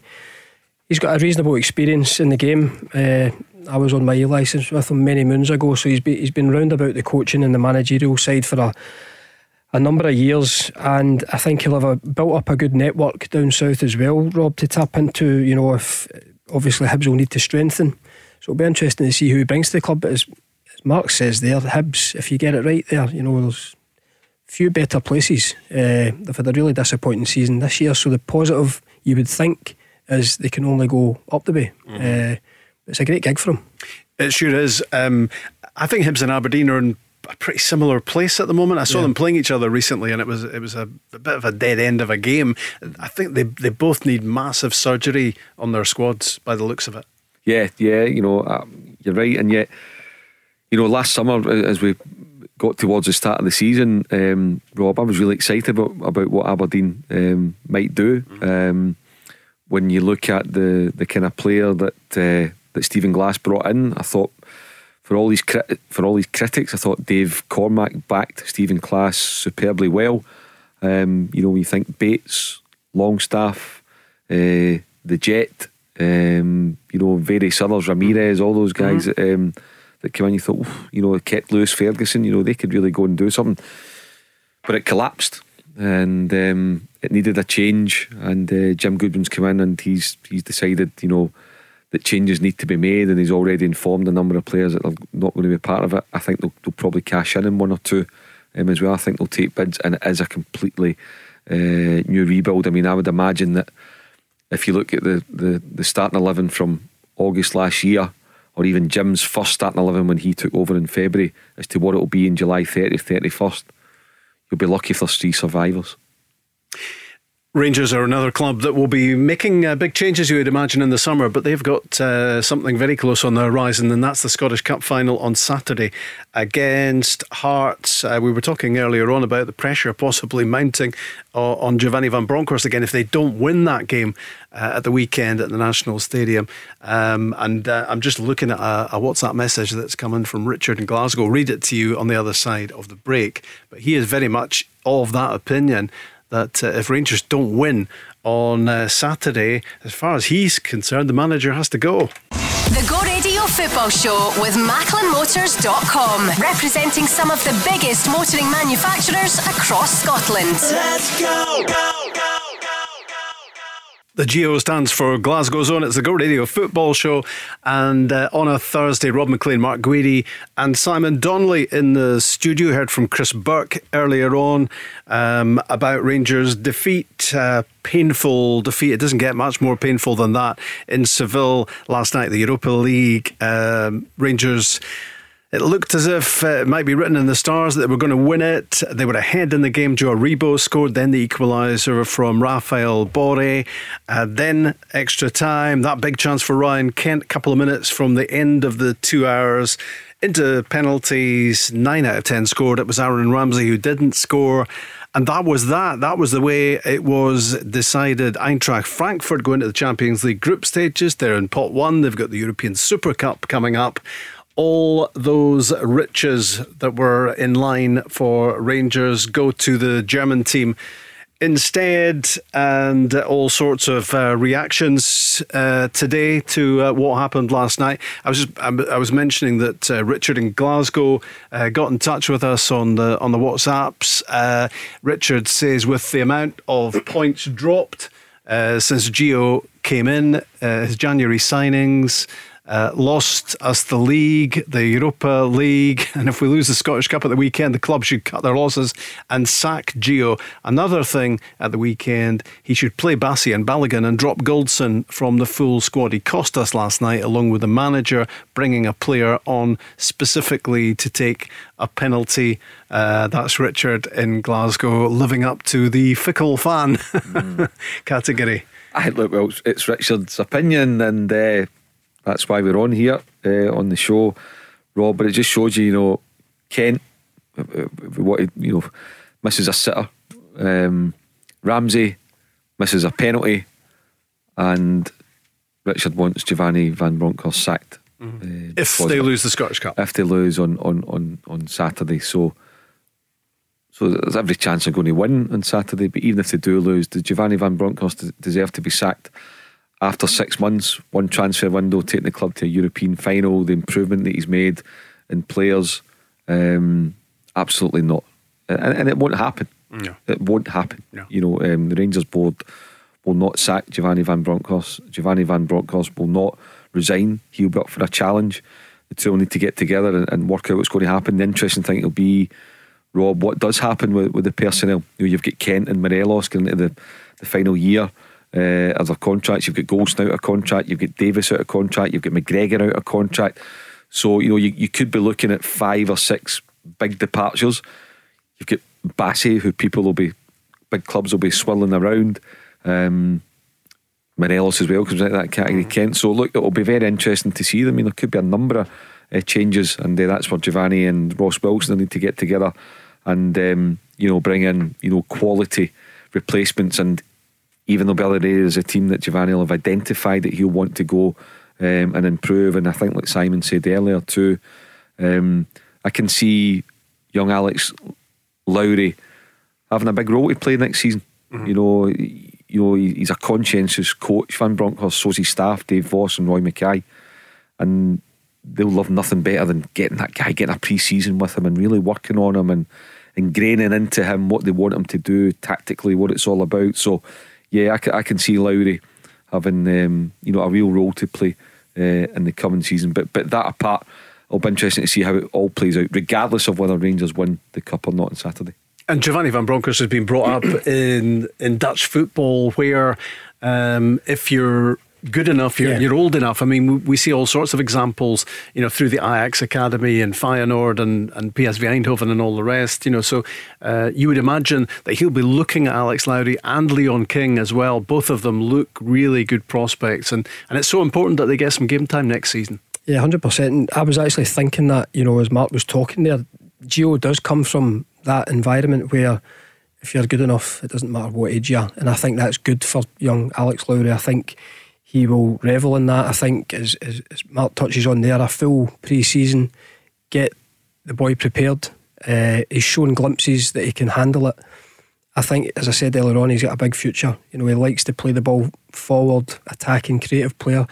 he's got a reasonable experience in the game. Uh, I was on my E license with him many moons ago, so he's been, he's been round about the coaching and the managerial side for a a number of years, and I think he'll have a, built up a good network down south as well, Rob, to tap into. You know, if obviously Hibs will need to strengthen. So it'll be interesting to see who he brings to the club. But as, as Mark says there, Hibs, if you get it right there, you know, there's few better places. Uh, they've had a really disappointing season this year. So the positive you would think is they can only go up the way. Mm-hmm. Uh, it's a great gig for them. It sure is. Um, I think Hibs and Aberdeen are in a pretty similar place at the moment. I saw yeah. them playing each other recently, and it was it was a, a, bit of a dead end of a game. I think they they both need massive surgery on their squads by the looks of it yeah, yeah, you know, uh, you're right. And yet, you know, last summer, uh, as we got towards the start of the season, um, Rob, I was really excited about, about what Aberdeen um, might do. Mm-hmm. Um, when you look at the, the kind of player that uh, that Stephen Glass brought in, I thought for all these crit- for all these critics, I thought Dave Cormack backed Stephen Glass superbly well. Um, you know, when you think Bates, Longstaff, uh, the Jet, um, you know, various others, Ramirez, all those guys mm-hmm. that, um, that came in. You thought, you know, kept Lewis Ferguson. You know, they could really go and do something, but it collapsed, and um, it needed a change. And uh, Jim Goodwin's come in, and he's he's decided, you know, that changes need to be made, and he's already informed a number of players that they're not going to be a part of it. I think they'll, they'll probably cash in in one or two um, as well. I think they'll take bids, and it is a completely uh, new rebuild. I mean, I would imagine that if you look at the, the, the starting 11 from August last year, or even Jim's first starting 11 when he took over in February, as to what it'll be in July 30th, 31st, you'll be lucky if there's three survivors. Rangers are another club that will be making uh, big changes, you would imagine, in the summer, but they've got uh, something very close on the horizon, and that's the Scottish Cup final on Saturday against Hearts. Uh, we were talking earlier on about the pressure possibly mounting on Giovanni Van Bronckhorst again if they don't win that game uh, at the weekend at the National Stadium. Um, and uh, I'm just looking at a, a WhatsApp message that's coming from Richard in Glasgow. Read it to you on the other side of the break, but he is very much of that opinion that uh, if Rangers don't win on uh, Saturday, as far as he's concerned, the manager has to go. The Go Radio Football Show with MacklinMotors.com, representing some of the biggest motoring manufacturers across Scotland. Let's go, go, go. The GO stands for Glasgow Zone. It's the Go Radio Football Show. And uh, on a Thursday, Rob Maclean, Mark Guidi, and Simon Donnelly in the studio. Heard from Chris Burke earlier on um, about Rangers' defeat. Uh, painful defeat. It doesn't get much more painful than that in Seville last night, the Europa League. Um, Rangers. It looked as if it might be written in the stars that they were going to win it. They were ahead in the game. Joe Aribo scored, then the equaliser from Rafael Borré. Uh, then extra time, that big chance for Ryan Kent, a couple of minutes from the end of the two hours into penalties. Nine out of ten scored. It was Aaron Ramsey who didn't score. And that was that. That was the way it was decided. Eintracht Frankfurt going to the Champions League group stages. They're in pot one. They've got the European Super Cup coming up all those riches that were in line for Rangers go to the German team instead, and all sorts of uh, reactions uh, today to uh, what happened last night. I was just, I was mentioning that uh, Richard in Glasgow uh, got in touch with us on the on the WhatsApps. Uh, Richard says with the amount of points dropped since Gio came in, his January signings. Uh, lost us the league, the Europa League, [laughs] and if we lose the Scottish Cup at the weekend, the club should cut their losses and sack Gio. Another thing at the weekend, he should play Bassey and Balogun and drop Goldson from the full squad. He cost us last night, along with the manager bringing a player on specifically to take a penalty. Uh, that's Richard in Glasgow, living up to the fickle fan [laughs] mm. category. I look well. It's Richard's opinion, and uh, that's why we're on here uh, on the show, Rob. But it just shows you, you know, Kent, what you know, misses a sitter. Um, Ramsey misses a penalty, and Richard wants Giovanni Van Bronckhorst sacked. Mm-hmm. Uh, if they lose the Scottish Cup, if they lose on on on on Saturday, so. So there's every chance they're going to win on Saturday. But even if they do lose, does Giovanni Van Bronckhorst deserve to be sacked? After six months, one transfer window, taking the club to a European final, the improvement that he's made in players, um, absolutely not. And, and, it won't happen. No. It won't happen. No. You know, um, the Rangers board will not sack Giovanni Van Bronckhorst. Giovanni Van Bronckhorst will not resign. He'll be up for a challenge. The two will need to get together and, and work out what's going to happen. The interesting thing will be, Rob, what does happen with, with the personnel. You know, you've got Kent and Morelos going into the, the final year uh, other contracts. You've got Goldson out of contract, you've got Davis out of contract, you've got McGregor out of contract. So, you know, you, you could be looking at five or six big departures. You've got Bassey, who people will be, big clubs will be swirling around. Um, Morelos as well comes out that category, mm-hmm. Kent. So, look, it'll be very interesting to see them. I mean, there could be a number of uh, changes, and uh, that's where Giovanni and Ross Wilson need to get together and, um, you know, bring in, you know, quality replacements and even though Belleray is a team that Giovanni will have identified that he'll want to go um, and improve. And I think, like Simon said earlier too, um, I can see young Alex Lowry having a big role to play next season. Mm-hmm. You know, you know he's a conscientious coach. Van Bronckhorst, so's his staff, Dave Vos and Roy Makaay, and they'll love nothing better than getting that guy, getting a pre-season with him, and really working on him and ingraining into him what they want him to do tactically, what it's all about. So yeah, I, I can see Lowry having um, you know a real role to play uh, in the coming season. But but that apart, it'll be interesting to see how it all plays out, regardless of whether Rangers win the cup or not on Saturday. And Giovanni Van Bronckhorst has been brought up in in Dutch football, where um, if you're good enough, you're, Yeah. you're old enough. I mean, we, we see all sorts of examples, you know, through the Ajax Academy and Feyenoord and, and PSV Eindhoven and all the rest, you know. So uh, you would imagine that he'll be looking at Alex Lowry and Leon King as well. Both of them look really good prospects. And, and it's so important that they get some game time next season. Yeah, hundred percent. And I was actually thinking that you know, as Mark was talking there, Gio does come from that environment where if you're good enough, it doesn't matter what age you are, and I think that's good for young Alex Lowry. I think he will revel in that. I think as, as, as Mark touches on there, a full pre-season, get the boy prepared. Uh, he's shown glimpses that he can handle it. I think, as I said earlier on, he's got a big future. You know, he likes to play the ball forward, attacking, creative player.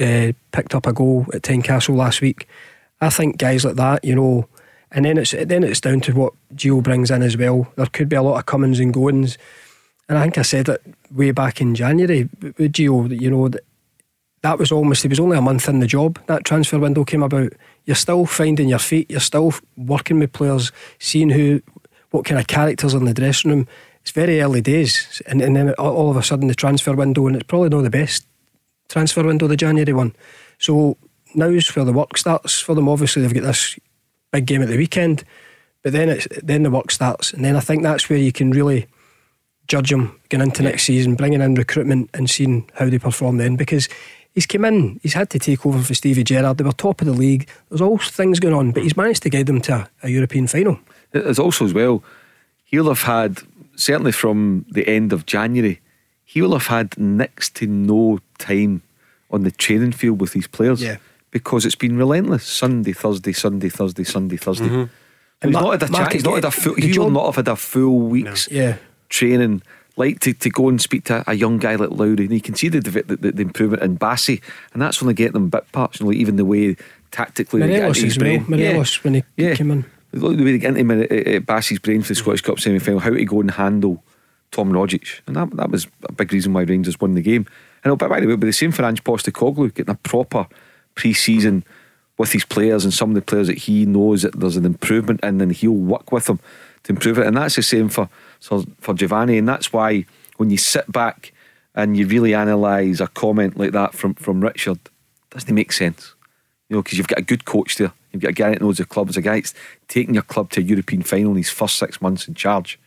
Uh, picked up a goal at Tynecastle last week. I think guys like that, you know, and then it's then it's down to what Gio brings in as well. There could be a lot of comings and goings, and I think I said it way back in January with Gio. that, You know that that was almost he was only a month in the job. That transfer window came about. You're still finding your feet. You're still working with players, seeing who, what kind of characters are in the dressing room. It's very early days, and, and then all of a sudden the transfer window, and it's probably not the best transfer window, the January one. So now's where the work starts for them. Obviously, they've got this big game at the weekend, but then it's then the work starts, and then I think that's where you can really judge him going into next season, bringing in recruitment and seeing how they perform then. Because he's come in, he's had to take over for Stevie Gerrard. They were top of the league. There's all things going on, but he's managed to get them to a, a European final. There's also as well, he'll have had certainly from the end of January, he will have had next to no time on the training field with these players. Yeah. Because it's been relentless. Sunday, Thursday, Sunday, Thursday, Sunday, Thursday. Mm-hmm. And He's not had a Mark. He's not had a full. He will not have had a full week's Yeah. Training. Like to, to go and speak to a young guy like Lowry, and you can see the, the, the, the improvement in Bassey, and that's only get them bit parts. You know, even the way tactically they get Morelos into his as well. Morelos when he Yeah. came in. Look the way they get into uh, uh, Bassey's brain for the Scottish Cup semi final, how to go and handle Tom Rogic. And that, that was a big reason why Rangers won the game. And oh, by the way, it'll be the same for Ange Postecoglou, getting a proper pre season with his players and some of the players that he knows that there's an improvement in, and he'll work with them to improve it. And that's the same for, for, for Giovanni. And that's why when you sit back and you really analyse a comment like that from, from Richard, doesn't make sense? You know, because you've got a good coach there. You've got a guy that knows the club. There's a guy that's taking your club to a European final in his first six months in charge.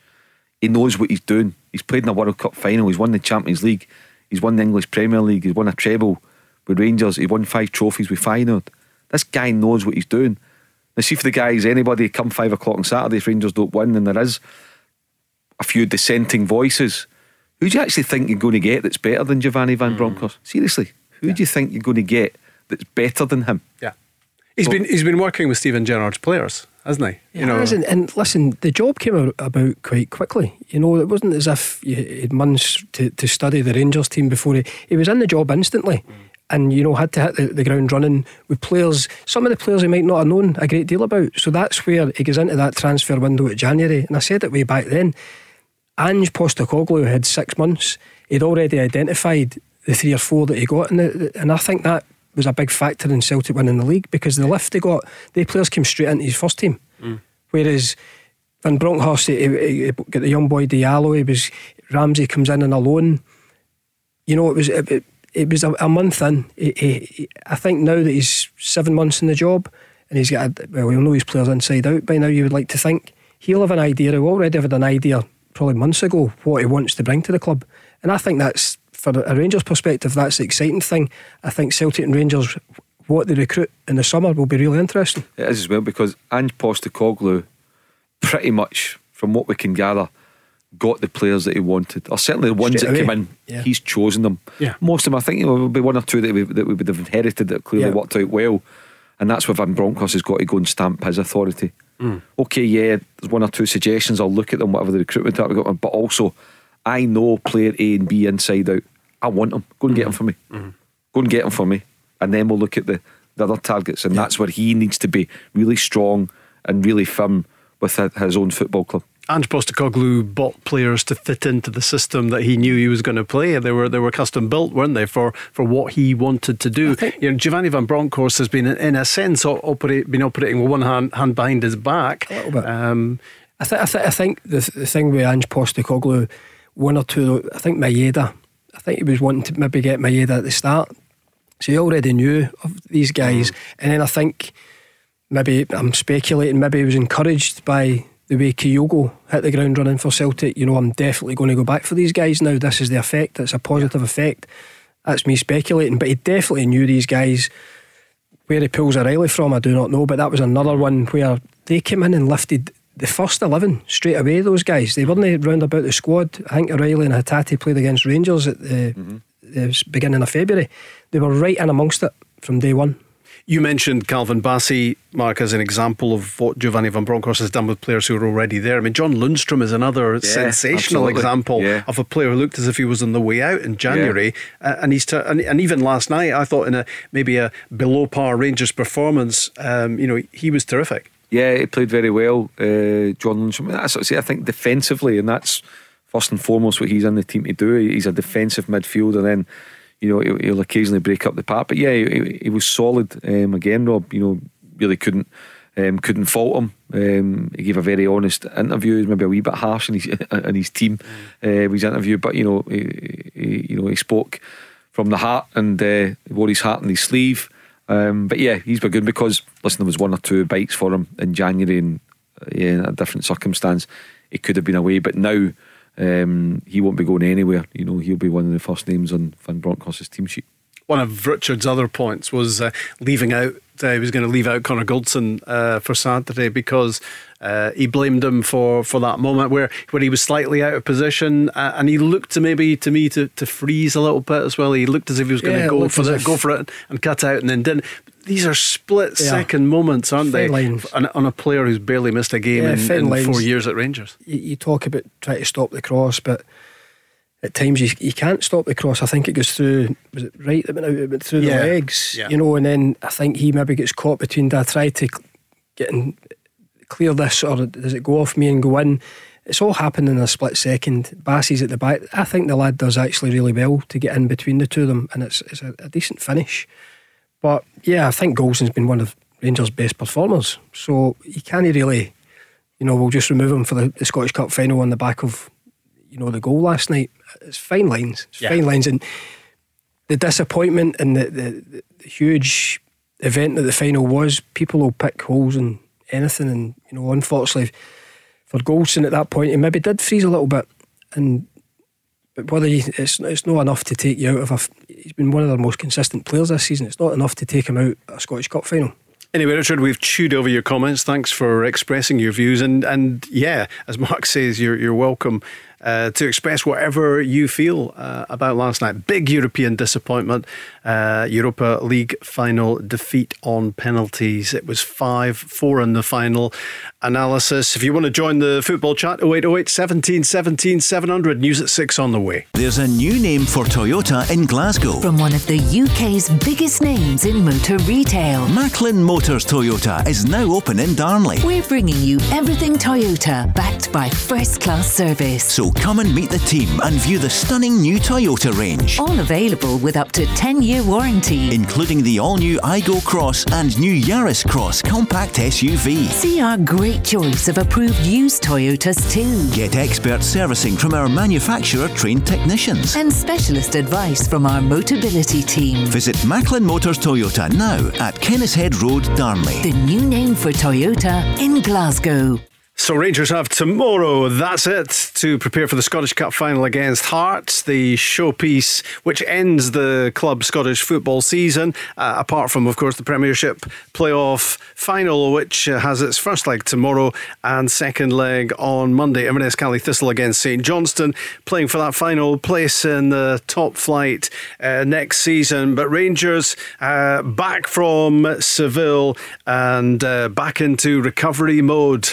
He knows what he's doing. He's played in a World Cup final. He's won the Champions League. He's won the English Premier League. He's won a treble with Rangers. He won five trophies with Feyenoord. This guy knows what he's doing. Now, see for the guys, anybody come five o'clock on Saturday if Rangers don't win, and there is a few dissenting voices. Who do you actually think you're going to get that's better than Giovanni Van hmm. Bronckhorst? Seriously, who do you think you're going to get that's better than him? Yeah. He's been he's been working with Stephen Gerrard's players, hasn't he? You know, and, and listen, the job came about quite quickly. You know, it wasn't as if you had months to, to study the Rangers team before he, he was in the job instantly. Hmm. And you know, had to hit the, the ground running with players. Some of the players he might not have known a great deal about. So that's where he goes into that transfer window at January. And I said it way back then. Ange Postecoglou had six months. He'd already identified the three or four that he got, and, the, and I think that was a big factor in Celtic winning the league because the lift they got, the players came straight into his first team. Mm. Whereas Van Bronckhorst, he, he, he got the young boy Diallo. He was Ramsey comes in and alone. You know, it was it, it, it was a, a month in. He, I think now that he's seven months in the job, and he's got a, well, he'll know his players inside out by now. You would like to think he'll have an idea. He already had an idea probably months ago what he wants to bring to the club, and I think that's for a Rangers perspective. That's the exciting thing. I think Celtic and Rangers, what they recruit in the summer, will be really interesting. It is as well because Ange Postecoglou, pretty much from what we can gather, got the players that he wanted, or certainly the ones Straight that away. came in. Yeah. He's chosen them. Yeah. Most of them, I think, there'll be one or two that we, that we would have inherited that clearly Yeah. worked out well, and that's where Van Bronckhorst has got to go and stamp his authority. Mm. Okay, yeah, there's one or two suggestions. I'll look at them, whatever the recruitment department got, but also I know player A and B inside out. I want them. Go and get them mm. for me. Mm. Go and get them for me, and then we'll look at the, the other targets, and that's where he needs to be really strong and really firm with his own football club. Ange Postecoglou bought players to fit into the system that he knew he was going to play. They were they were custom built, weren't they, for, for what he wanted to do? you know, Giovanni Van Bronckhorst has been, in a sense, operate, been operating with one hand, hand behind his back. A little bit. Um, I, th- I, th- I think the, the thing with Ange Postecoglou, one or two, I think Maeda I think he was wanting to maybe get Maeda at the start. So he already knew of these guys. Mm. And then I think maybe I'm speculating, maybe he was encouraged by the way Kyogo hit the ground running for Celtic. You know, I'm definitely going to go back for these guys now. This is the effect. It's a positive effect. That's me speculating. But he definitely knew these guys. Where he pulls O'Riley from, I do not know. But that was another one where they came in and lifted the first 11 straight away, those guys. They weren't round about the squad. I think O'Riley and Hatate played against Rangers at the, mm-hmm. the beginning of February. They were right in amongst it from day one. You mentioned Calvin Bassey, Mark, as an example of what Giovanni Van Bronckhorst has done with players who are already there. I mean, John Lundstram is another sensational absolutely. example Yeah. of a player who looked as if he was on the way out in January. Uh, and he's t- and, and even last night, I thought in a maybe a below par Rangers performance, um, you know, he was terrific. Yeah, he played very well, uh, John Lundstram. That's what I say. I think defensively, and that's first and foremost what he's in the team to do. He's a defensive midfielder, and then you know he'll, he'll occasionally break up the park. But yeah, he, he was solid um, again. Rob, you know, really couldn't um, couldn't fault him. Um, he gave a very honest interview, maybe a wee bit harsh in his [laughs] in his team uh, with his interview, but you know, he, he, you know, he spoke from the heart and uh, wore his heart on his sleeve. Um, but yeah, he's been good because listen, there was one or two bites for him in January, and uh, yeah, in a different circumstance, it could have been away. But now um, he won't be going anywhere. You know, he'll be one of the first names on Van Bronckhorst's team sheet. One of Richard's other points was uh, leaving out. Uh, he was going to leave out Connor Goldson uh, for Saturday because uh, he blamed him for, for that moment where, where he was slightly out of position uh, and he looked to maybe to me to, to freeze a little bit as well. He looked as if he was going Yeah, to go for as the, go for it and cut out and then didn't. These are split They are. second moments, aren't they? Fine lines. On, on a player who's barely missed a game Yeah, in, in four years at Rangers. you, you talk about trying to stop the cross, but at times you, you can't stop the cross. I think it goes through, was it right that went out? It went through Yeah. the legs, Yeah. you know, and then I think he maybe gets caught between, I try to get in, clear this or does it go off me and go in? It's all happened in a split second. Bassey's at the back. I think the lad does actually really well to get in between the two of them, and it's, it's a, a decent finish. But yeah, I think Goldson's been one of Rangers' best performers. So you can't really, you know, we'll just remove him for the, the Scottish Cup final on the back of, you know, the goal last night. It's fine lines. It's Yeah. fine lines. And the disappointment and the, the, the huge event that the final was, people will pick holes in anything. And, you know, unfortunately for Goldson at that point, he maybe did freeze a little bit. And but whether he, it's it's not enough to take you out of a. He's been one of their most consistent players this season. It's not enough to take him out a Scottish Cup final. Anyway, Richard, we've chewed over your comments. Thanks for expressing your views, and and yeah, as Mark [laughs] says, you're you're welcome uh, to express whatever you feel uh, about last night. Big European disappointment, uh, Europa League final defeat on penalties. It was five four in the final analysis. If you want to join the football chat, 0808 17 17 700. News at six on the way. There's a new name for Toyota in Glasgow. From one of the UK's biggest names in motor retail. Macklin Motors Toyota is now open in Darnley. We're bringing you everything Toyota, backed by first class service. So come and meet the team and view the stunning new Toyota range, All available with up to 10 year warranty. including the all new Aygo Cross and new Yaris Cross compact SUV. See our great choice of approved used Toyotas too. Get expert servicing from our manufacturer trained technicians. And specialist advice from our Motability team. Visit Macklin Motors Toyota now at Kennishead Road, Darnley. The new name for Toyota in Glasgow. So Rangers have tomorrow. That's it to prepare for the Scottish Cup final against Hearts, the showpiece which ends the club Scottish football season. Uh, apart from, of course, the Premiership playoff final, which uh, has its first leg tomorrow and second leg on Monday. Inverness Caley Thistle against St Johnstone, playing for that final place in the top flight uh, next season. But Rangers uh, back from Seville and uh, back into recovery mode.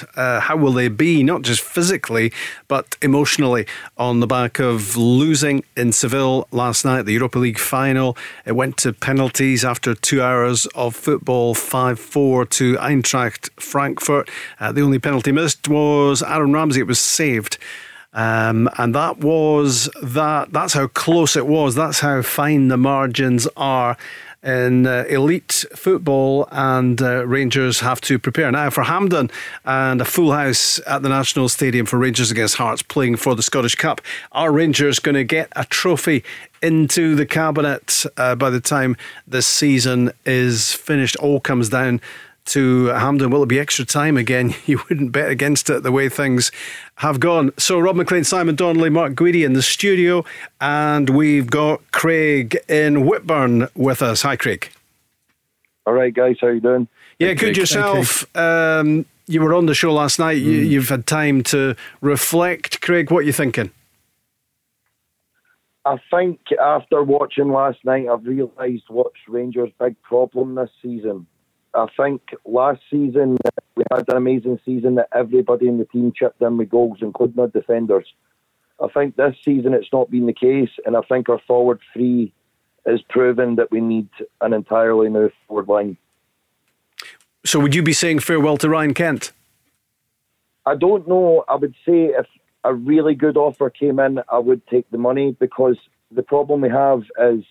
How will they be? Not just physically, but emotionally on the back of losing in Seville last night, the Europa League final. It went to penalties after two hours of football, 5 4 to Eintracht Frankfurt. Uh, the only penalty missed was Aaron Ramsey. It was saved Um, and that was that. That's how close it was. That's how fine the margins are in uh, elite football, and uh, Rangers have to prepare now for Hampden and a full house at the National Stadium for Rangers against Hearts playing for the Scottish Cup. Are Rangers going to get a trophy into the cabinet uh, by the time this season is finished? All comes down to Hampden. Will it be extra time again? [laughs] You wouldn't bet against it the way things have gone. So, Rob Maclean, Simon Donnelly, Mark Guidi in the studio, and we've got Craig in Whitburn with us. Hi, Craig. All right, guys, how you doing? Yeah, good Craig. Hi, yourself. Um, you were on the show last night. You, you've had time to reflect. Craig, what are you thinking? I think after watching last night, I've realised what's Rangers' big problem this season. I think last season uh, we had an amazing season that everybody in the team chipped in with goals, including our defenders. I think this season it's not been the case, and I think our forward three is proven that we need an entirely new forward line. So, would you be saying farewell to Ryan Kent? I don't know. I would say if a really good offer came in, I would take the money because the problem we have is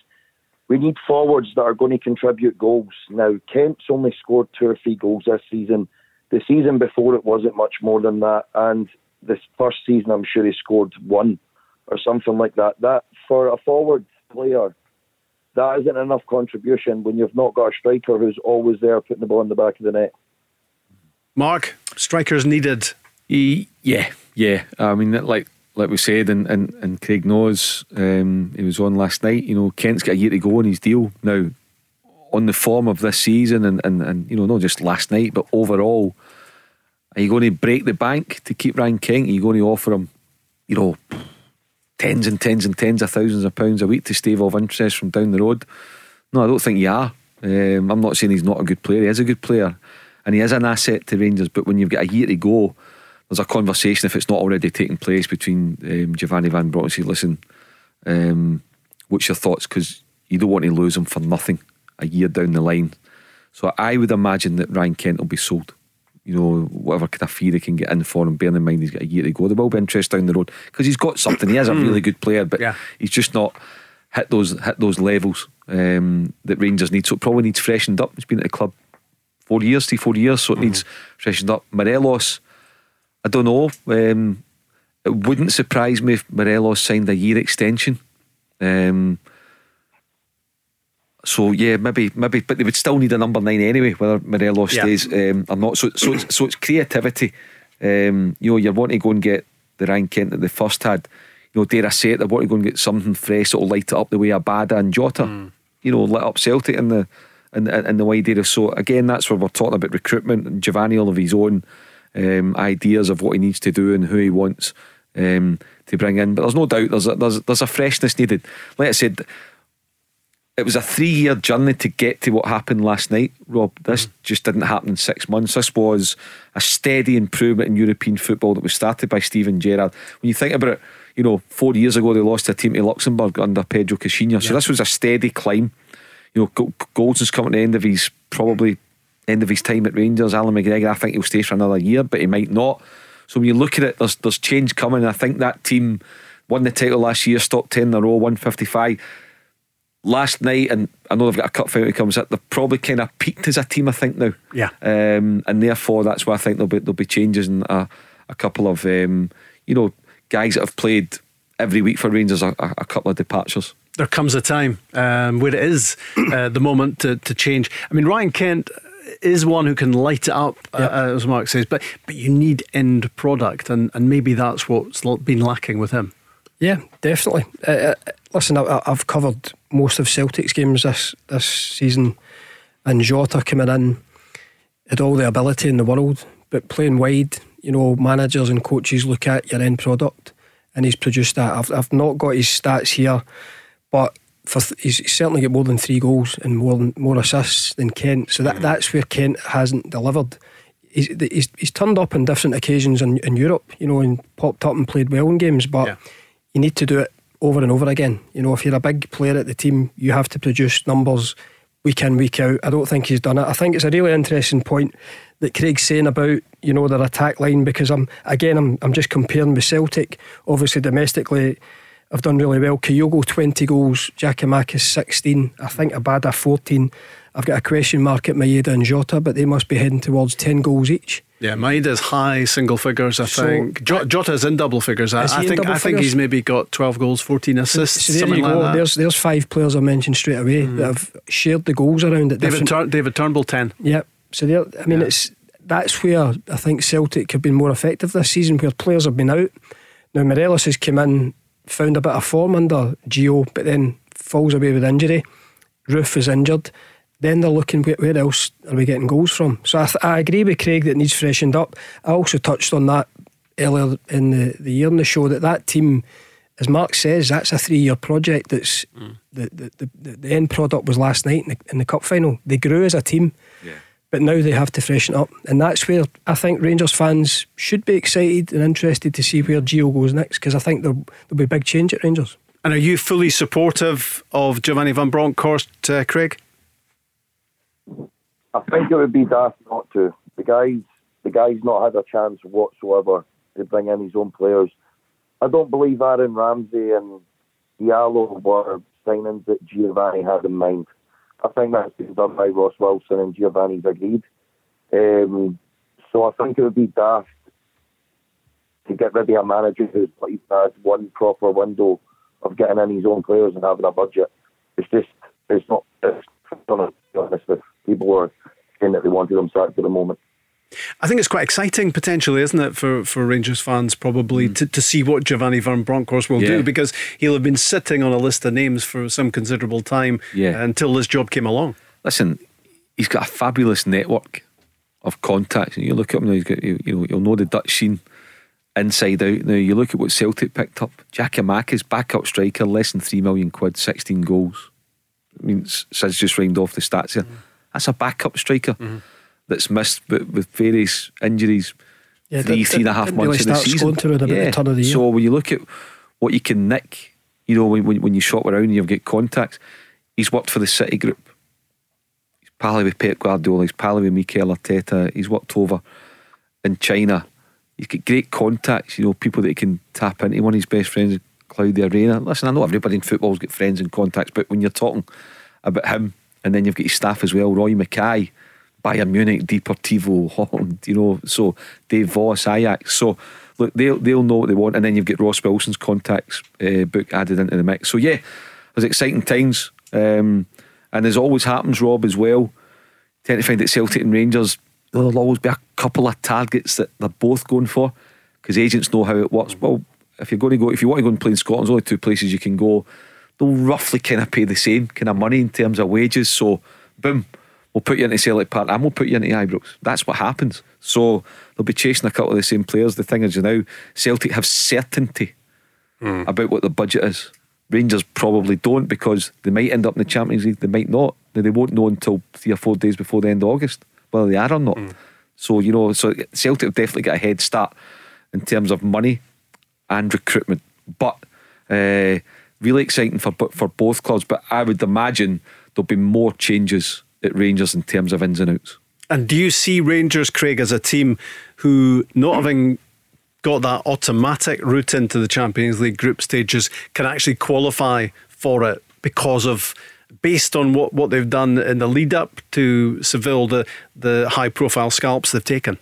we need forwards that are going to contribute goals. Now, Kent's only scored two or three goals this season. The season before it wasn't much more than that, and this first season I'm sure he scored one or something like that. That for a forward player, that isn't enough contribution when you've not got a striker who's always there putting the ball in the back of the net. Mark, strikers needed. He, yeah, yeah. I mean, like like we said, and, and, and Craig knows, um, he was on last night. You know, Kent's got a year to go on his deal now. On the form of this season, and, and, and you know, not just last night, but overall, are you going to break the bank to keep Ryan Kent? Are you going to offer him, you know, tens and tens and tens of thousands of pounds a week to stave off interest from down the road? No, I don't think you are. Um, I'm not saying he's not a good player. He is a good player, and he is an asset to Rangers. But when you've got a year to go, there's a conversation if it's not already taking place between um, Giovanni Van Bronckhorst. and say, listen, um, what's your thoughts? Because you don't want to lose him for nothing a year down the line. So I would imagine that Ryan Kent will be sold. You know, whatever kind of fee they can get in for him, bearing in mind he's got a year to go. There will be interest down the road because he's got something. He is a really [clears throat] good player, but Yeah. he's just not hit those hit those levels um, that Rangers need. So it probably needs freshened up. He's been at the club four years, three, four years, so it needs freshened up. Morelos, I don't know. Um, it wouldn't surprise me if Morelos signed a year extension. Um, so yeah, maybe, maybe, but they would still need a number nine anyway, whether Morelos Yeah. stays um, or not. So, so, it's, so it's creativity. Um, you know, you're wanting to go and get the Ryan Kent that they first had. You know, dare I say it, they want to go and get something fresh that'll light it up the way Abada and Jota, you know, lit up Celtic in the in, in, in the wide area. So again, that's where we're talking about recruitment. And Giovanni all of his own um, ideas of what he needs to do and who he wants um, to bring in. But there's no doubt there's a, there's there's a freshness needed. Like I said, it was a three year journey to get to what happened last night, Rob. This just didn't happen in six months. This was a steady improvement in European football that was started by Steven Gerrard. When you think about it, you know, four years ago they lost a team to Luxembourg under Pedro Caixinha. So this was a steady climb. You know, Go- Goldson's coming to the end of his probably end of his time at Rangers. Allan McGregor, I think he'll stay for another year, but he might not. So when you look at it, there's there's change coming. I think that team won the title last year, stopped ten in a row, one fifty five last night, and I know they've got a cup final that comes up. They've probably kind of peaked as a team, I think now. Yeah. Um, and therefore, that's why I think there'll be there'll be changes in a, a couple of um, you know guys that have played every week for Rangers. A, a, a couple of departures. There comes a time um, where it is uh, the moment to, to change. I mean, Ryan Kent is one who can light it up, uh, as Mark says, but but you need end product, and, and maybe that's what's been lacking with him. Yeah, definitely. Uh, uh, listen, I, I've covered most of Celtic's games this this season, and Jota coming in had all the ability in the world, but playing wide, you know, managers and coaches look at your end product, and he's produced that. I've, I've not got his stats here, but for th- he's he's certainly got more than three goals and more than more assists than Kent. So that hmm. that's where Kent hasn't delivered. He's, he's, he's turned up on different occasions in, in Europe, you know, and popped up and played well in games, but Yeah. you need to do it over and over again. You know, if you're a big player at the team, you have to produce numbers week in, week out. I don't think he's done it. I think it's a really interesting point that Craig's saying about you know their attack line because I'm again I'm I'm just comparing with Celtic. Obviously domestically, I've done really well. Kyogo twenty goals, Giakoumakis sixteen. I think Abada fourteen. I've got a question mark at Maeda and Jota, but they must be heading towards ten goals each. Yeah, Maeda's high single figures, I So- think. Jo- Jota's in double figures. I, I think I think he's maybe got 12 goals, 14 assists, So there something you go. like that. There's there's five players I mentioned straight away mm. that have shared the goals around at David. Tur- David Turnbull, 10. Yep. So there, I mean, it's that's where I think Celtic have been more effective this season, where players have been out. Now Morelos has come in, found a bit of form under Gio, but then falls away with injury. Roofe is injured. Then they're looking where, where else are we getting goals from? So I, th- I agree with Craig that needs freshened up. I also touched on that earlier in the, the year in the show that that team, as Mark says, that's a three year project. That's the, the, the, the, the end product was last night in the, in the cup final. They grew as a team, but now they have to freshen up, and that's where I think Rangers fans should be excited and interested to see where Gio goes next because I think there'll, there'll be a big change at Rangers. And are you fully supportive of Giovanni Van Bronckhorst, uh, Craig? I think it would be daft not to. The guy's the guy's not had a chance whatsoever to bring in his own players. I don't believe Aaron Ramsey and Diallo were signings that Giovanni had in mind. I think that's been done by Ross Wilson and Giovanni's agreed. Um, so I think it would be daft to get rid of a manager who's not had one proper window of getting in his own players and having a budget. It's just, it's not, it's, to be honest with people who are saying that they wanted him sacked at the moment. I think it's quite exciting potentially, isn't it, for, for Rangers fans probably hmm. to, to see what Giovanni Van Bronckhorst will Yeah. do because he'll have been sitting on a list of names for some considerable time Yeah. until this job came along. Listen, he's got a fabulous network of contacts. And you look at him now, he's got, you, you know, you'll know the Dutch scene inside out. Now, you look at what Celtic picked up. Giakoumakis, backup striker, less than 3 million quid, 16 goals. I mean, Sid's just rhymed off the stats here. Mm. That's a backup striker mm-hmm. That's missed with, with various injuries. Yeah, three, did- three and a half didn't really months of the season. about the the. So when you look at what you can nick, you know, when, when, when you shop around and you've got contacts, he's worked for the City Group. He's pally with Pep Guardiola, he's pally with Mikel Arteta, he's worked over in China. He's got great contacts, you know, people that he can tap into. One of his best friends is Claudio Reyna. Listen, I know everybody in football's got friends and contacts, but when you're talking about him, and then you've got his staff as well, Roy Makaay, Bayern Munich, Deportivo, Holland, you know, so Dave Vos, Ajax. So look, they'll they'll know what they want, and then you've got Ross Wilson's contacts uh, book added into the mix. So yeah, there's exciting times, um, and as always happens, Rob as well. Tend to find that Celtic and Rangers there'll always be a couple of targets that they're both going for because agents know how it works. Well, if you're going to go, if you want to go and play in Scotland, there's only two places you can go. They'll roughly kind of pay the same kind of money in terms of wages. So, boom, we'll put you into Celtic Park and we'll put you into Ibrox. That's what happens. So they'll be chasing a couple of the same players. The thing is, you know, Celtic have certainty about what the budget is. Rangers probably don't because they might end up in the Champions League, they might not. Now, They won't know until three or four days before the end of August whether they are or not. So, you know, so Celtic have definitely got a head start in terms of money and recruitment. But uh, really exciting for for both clubs. But I would imagine there'll be more changes at Rangers in terms of ins and outs. And do you see Rangers, Craig, as a team who, not having got that automatic route into the Champions League group stages, can actually qualify for it because of, based on what, what they've done in the lead up to Seville, the, the high profile scalps they've taken?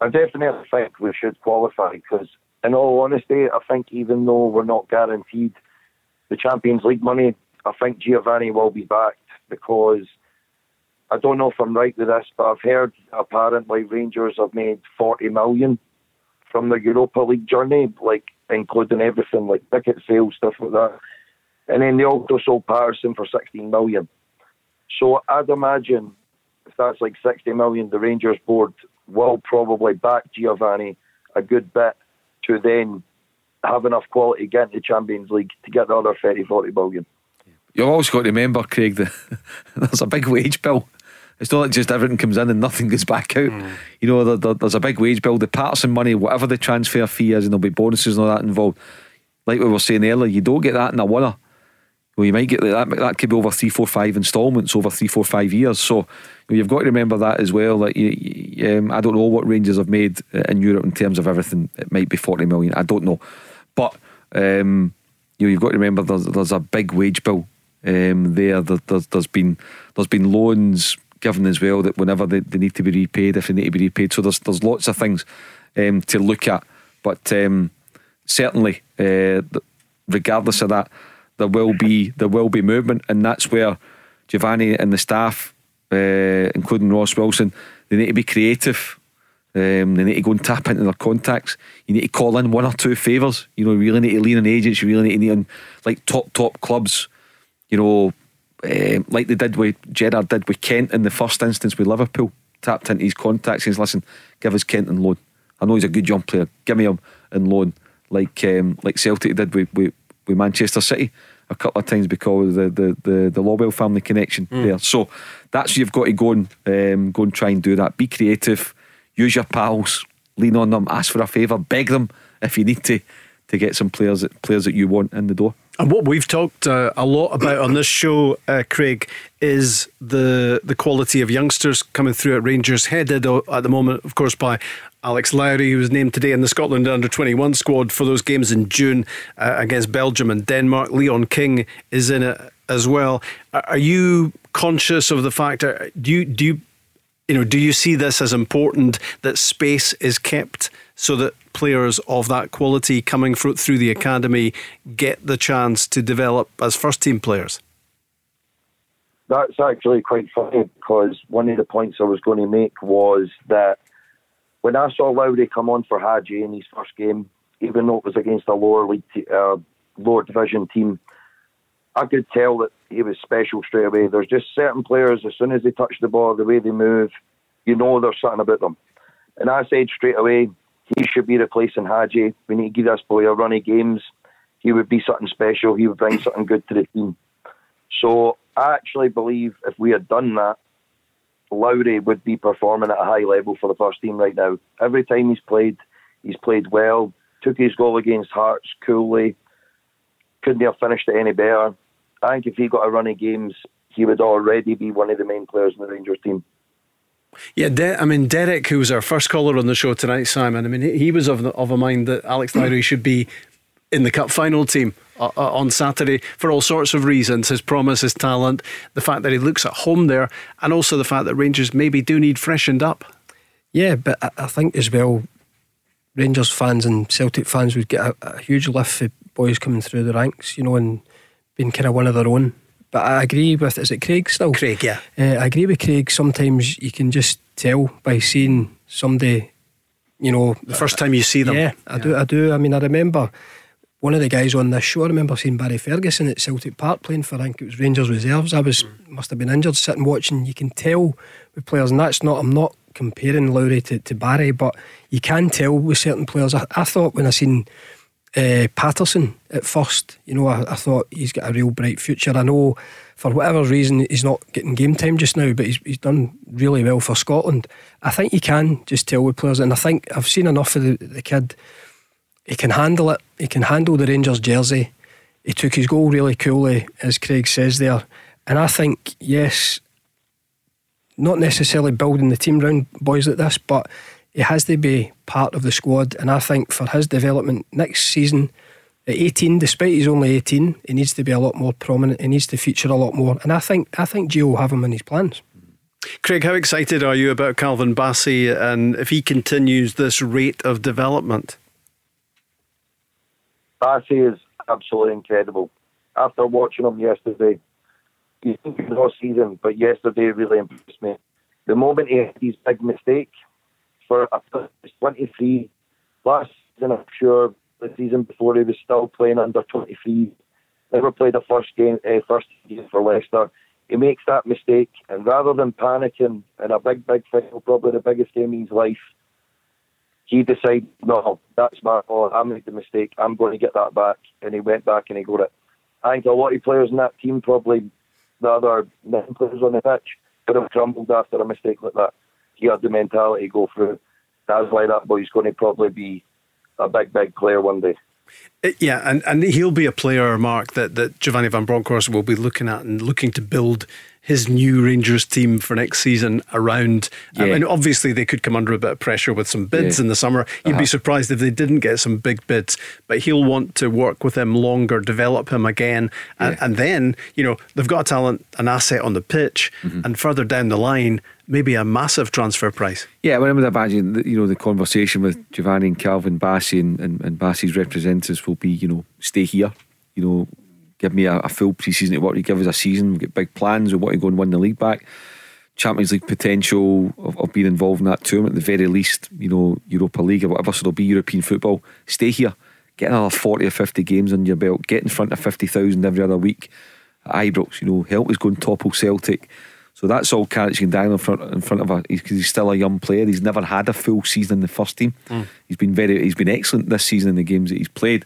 I definitely think we should qualify because, in all honesty, I think even though we're not guaranteed the Champions League money, I think Giovanni will be backed because I don't know if I'm right with this, but I've heard apparently Rangers have made 40 million from the Europa League journey, like including everything like ticket sales, stuff like that. And then they also sold Patterson for 16 million. So I'd imagine if that's like 60 million, the Rangers board will probably back Giovanni a good bit to then have enough quality get into the Champions League to get the other 30, 40 million. You've always got to remember, Craig, that [laughs] there's a big wage bill. It's not like just everything comes in and nothing goes back out. You know, there, there- there's a big wage bill. The Patterson money, whatever the transfer fee is, and there'll be bonuses and all that involved. Like we were saying earlier, you don't get that in a winner. Well, you might get that. That could be over three, four, five instalments over three, four, five years. So you've got to remember that as well. Like you, you, um, I don't know what Rangers have made uh, in Europe in terms of everything. It might be forty million. I don't know, but um, you know, you've got to remember there's there's a big wage bill um, there. there there's, there's been there's been loans given as well that whenever they, they need to be repaid, if they need to be repaid. So there's there's lots of things um, to look at. But um, certainly, uh, regardless of that there will be there will be movement, and that's where Giovanni and the staff, uh, including Ross Wilson, they need to be creative. Um, they need to go and tap into their contacts. You need to call in one or two favours. You know, you really need to lean on agents. You really need to lean on like top top clubs. You know, um, like they did with Gerrard did with Kent in the first instance with Liverpool. Tapped into his contacts and says, "Listen, give us Kent and loan. I know he's a good young player. Give me him in loan." Like um, like Celtic did with, with with Manchester City a couple of times because of the the the, the Lawwell family connection mm. there. So that's you've got to go and um, go and try and do that. Be creative, use your pals, lean on them, ask for a favour, beg them if you need to to get some players players that you want in the door. And what we've talked uh, a lot about on this show, uh, Craig, is the the quality of youngsters coming through at Rangers, headed at the moment, of course, by Alex Lowry, who was named today in the Scotland under 21 squad for those games in June uh, against Belgium and Denmark. Leon King is in it as well. Are you conscious of the fact? Do you do you you know do you see this as important that space is kept so that players of that quality coming through the academy get the chance to develop as first team players? That's actually quite funny because one of the points I was going to make was that when I saw Lowry come on for Hagi in his first game, even though it was against a lower league, uh, lower division team, I could tell that he was special straight away. There's just certain players, as soon as they touch the ball, the way they move, you know there's something about them. And I said straight away, he should be replacing Hagi. We need to give this boy a run of games. He would be something special. He would bring something good to the team. So I actually believe if we had done that, Lowry would be performing at a high level for the first team right now. Every time he's played, he's played well. Took his goal against Hearts coolly. Couldn't have finished it any better. I think if he got a run of games, he would already be one of the main players in the Rangers team. Yeah, De- I mean Derek, who was our first caller on the show tonight, Simon. I mean, he was of the, of a mind that Alex [coughs] Lowry should be in the cup final team uh, uh, on Saturday for all sorts of reasons his promise, his talent, the fact that he looks at home there, and also the fact that Rangers maybe do need freshened up. Yeah, but I think as well, Rangers fans and Celtic fans would get a, a huge lift for boys coming through the ranks, you know, and being kind of one of their own. But I agree with, is it Craig still? Craig, yeah. Uh, I agree with Craig. Sometimes you can just tell by seeing somebody, you know. The first time you see them. Yeah, I yeah. do. I do. I mean, I remember one of the guys on this show, I remember seeing Barry Ferguson at Celtic Park playing for, I think it was Rangers Reserves. I was, mm. must have been injured sitting watching. You can tell with players, and that's not, I'm not comparing Lowry to, to Barry, but you can tell with certain players. I, I thought when I seen uh, Patterson at first, you know, I, I, thought he's got a real bright future. I know for whatever reason he's not getting game time just now, but he's, he's done really well for Scotland. I think you can just tell with players, and I think I've seen enough of the, the kid he can handle it. He can handle the Rangers jersey. He took his goal really coolly, as Craig says there. And I think, yes, not necessarily building the team around boys like this, but he has to be part of the squad. And I think for his development next season, at 18, despite he's only 18, he needs to be a lot more prominent. He needs to feature a lot more. And I think I think Gio will have him in his plans. Craig, how excited are you about Calvin Bassey and if he continues this rate of development? Bassey is absolutely incredible. After watching him yesterday, you think you not see him, but yesterday really impressed me. The moment he had his big mistake for a 23 last season, I'm sure the season before he was still playing under 23, never played a first game, uh, first game for Leicester. He makes that mistake, and rather than panicking in a big, big final, probably the biggest game of his life, he decided, no, that's my fault. I made the mistake. I'm going to get that back. And he went back and he got it. I think a lot of players in that team, probably the other nine players on the pitch, could have crumbled after a mistake like that. He had the mentality to go through. That's why that boy's going to probably be a big, big player one day. Uh, Yeah, and, and he'll be a player, Mark, that, that Giovanni Van Bronckhorst will be looking at and looking to build his new Rangers team for next season around. I Yeah. mean, obviously, they could come under a bit of pressure with some bids Yeah. in the summer. You'd be Uh-huh. surprised if they didn't get some big bids, but he'll want to work with him longer, develop him again. And, and then, you know, they've got a talent, an asset on the pitch, Mm-hmm. and further down the line, maybe a massive transfer price. Yeah, well, I would imagine that, you know the conversation with Giovanni and Calvin Bassey and, and, and Bassey's representatives will be you know stay here, you know give me a, a full pre-season to work. You give us a season. We've got big plans. We want to go and win the league back. Champions League potential of, of being involved in that tournament. At the very least, you know Europa League or whatever. So there'll be European football. Stay here. Get another forty or fifty games on your belt. Get in front of fifty thousand every other week at Ibrox. You know help us go and topple Celtic. So that's all you can dangle in front in front of a because he's still a young player. He's never had a full season in the first team. Mm. He's been very he's been excellent this season in the games that he's played.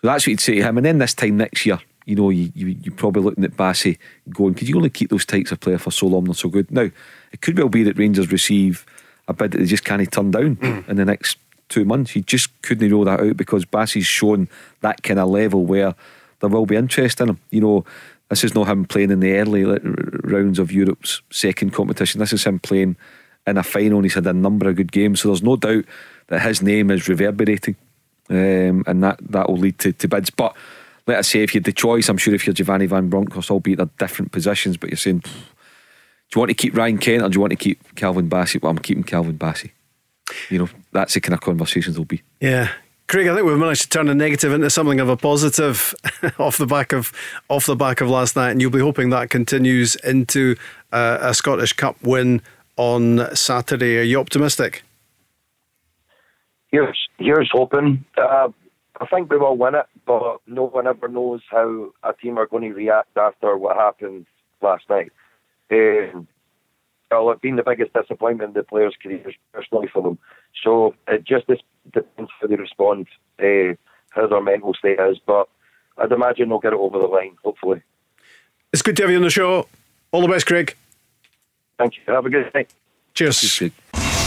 So that's what you'd say to him. And then this time next year, you know, you, you you're probably looking at Bassey going, could you only keep those types of player for so long? They're so good. Now, it could well be that Rangers receive a bid that they just can't turn down in the next two months. You just couldn't roll that out because Bassey's shown that kind of level where there will be interest in him. You know, this is not him playing in the early rounds of Europe's second competition. This is him playing in a final and he's had a number of good games. So there's no doubt that his name is reverberating um, and that, that will lead to, to bids. But let us say, if you had the choice, I'm sure if you're Giovanni Van Bronckhorst, albeit they're different positions, but you're saying, do you want to keep Ryan Kent or do you want to keep Calvin Bassey? Well, I'm keeping Calvin Bassey. You know, that's the kind of conversations will be. Yeah. Craig, I think we've managed to turn a negative into something of a positive [laughs] off the back of off the back of last night, and you'll be hoping that continues into uh, a Scottish Cup win on Saturday. Are you optimistic? Here's here's hoping. Uh, I think we will win it, but no one ever knows how a team are going to react after what happened last night. Um, well, it's been the biggest disappointment in the players' careers personally for them. So it just dis- depends how they respond, uh, how their mental state is. But I'd imagine they'll get it over the line, hopefully. It's good to have you on the show. All the best, Craig. Thank you. Have a good night. Cheers.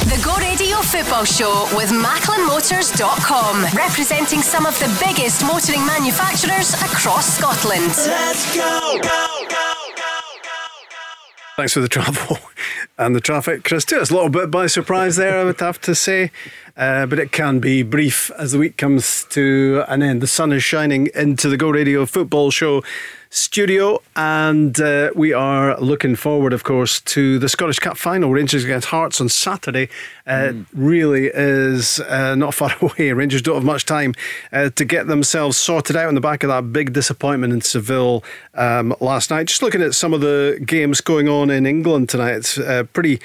The Go Radio Football Show with MacklinMotors.com, representing some of the biggest motoring manufacturers across Scotland. Let's go. Thanks for the travel [laughs] and the traffic. Chris, took us a little bit by surprise there, I would have to say. Uh, but it can be brief as the week comes to an end. The sun is shining into the Go Radio football show studio, and uh, we are looking forward, of course, to the Scottish Cup final. Rangers against Hearts on Saturday. Uh, It really is uh, not [laughs] far away. Rangers don't have much time uh, to get themselves sorted out on the back of that big disappointment in Seville um, last night. Just looking at some of the games going on in England tonight, it's uh, pretty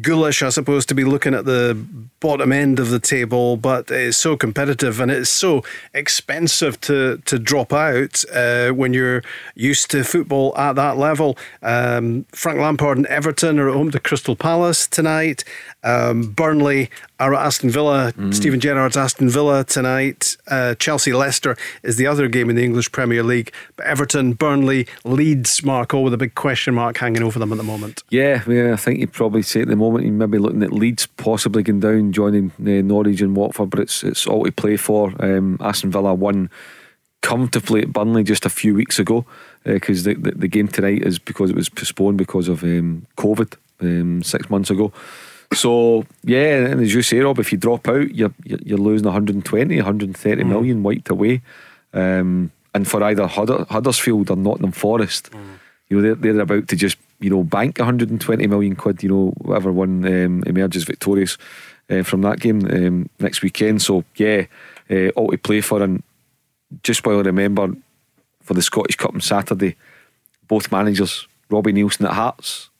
ghoulish, I suppose, to be looking at the bottom end of the table, but it's so competitive and it's so expensive to to drop out uh, when you're used to football at that level. Um, Frank Lampard and Everton are at home to Crystal Palace tonight. Um, Burnley are at Aston Villa. Steven Gerrard's Aston Villa tonight. Uh, Chelsea Leicester is the other game in the English Premier League. But Everton, Burnley, Leeds, Mark, all with a big question mark hanging over them at the moment. Yeah, yeah, I think you'd probably say at the moment you may be looking at Leeds possibly going down, joining uh, Norwich and Watford, but it's it's all to play for. Um, Aston Villa won comfortably at Burnley just a few weeks ago because the, the the game tonight is because it was postponed because of um, COVID um, six months ago. So yeah, and as you say, Rob, if you drop out, you're you're losing 120, 130 million wiped away. Um, and for either Hudder, Huddersfield or Nottingham Forest, you know they're, they're about to just you know bank 120 million quid. You know whatever one um, emerges victorious uh, from that game um, next weekend. So yeah, uh, all to play for. And just while I remember for the Scottish Cup on Saturday, both managers, Robbie Neilson at Hearts,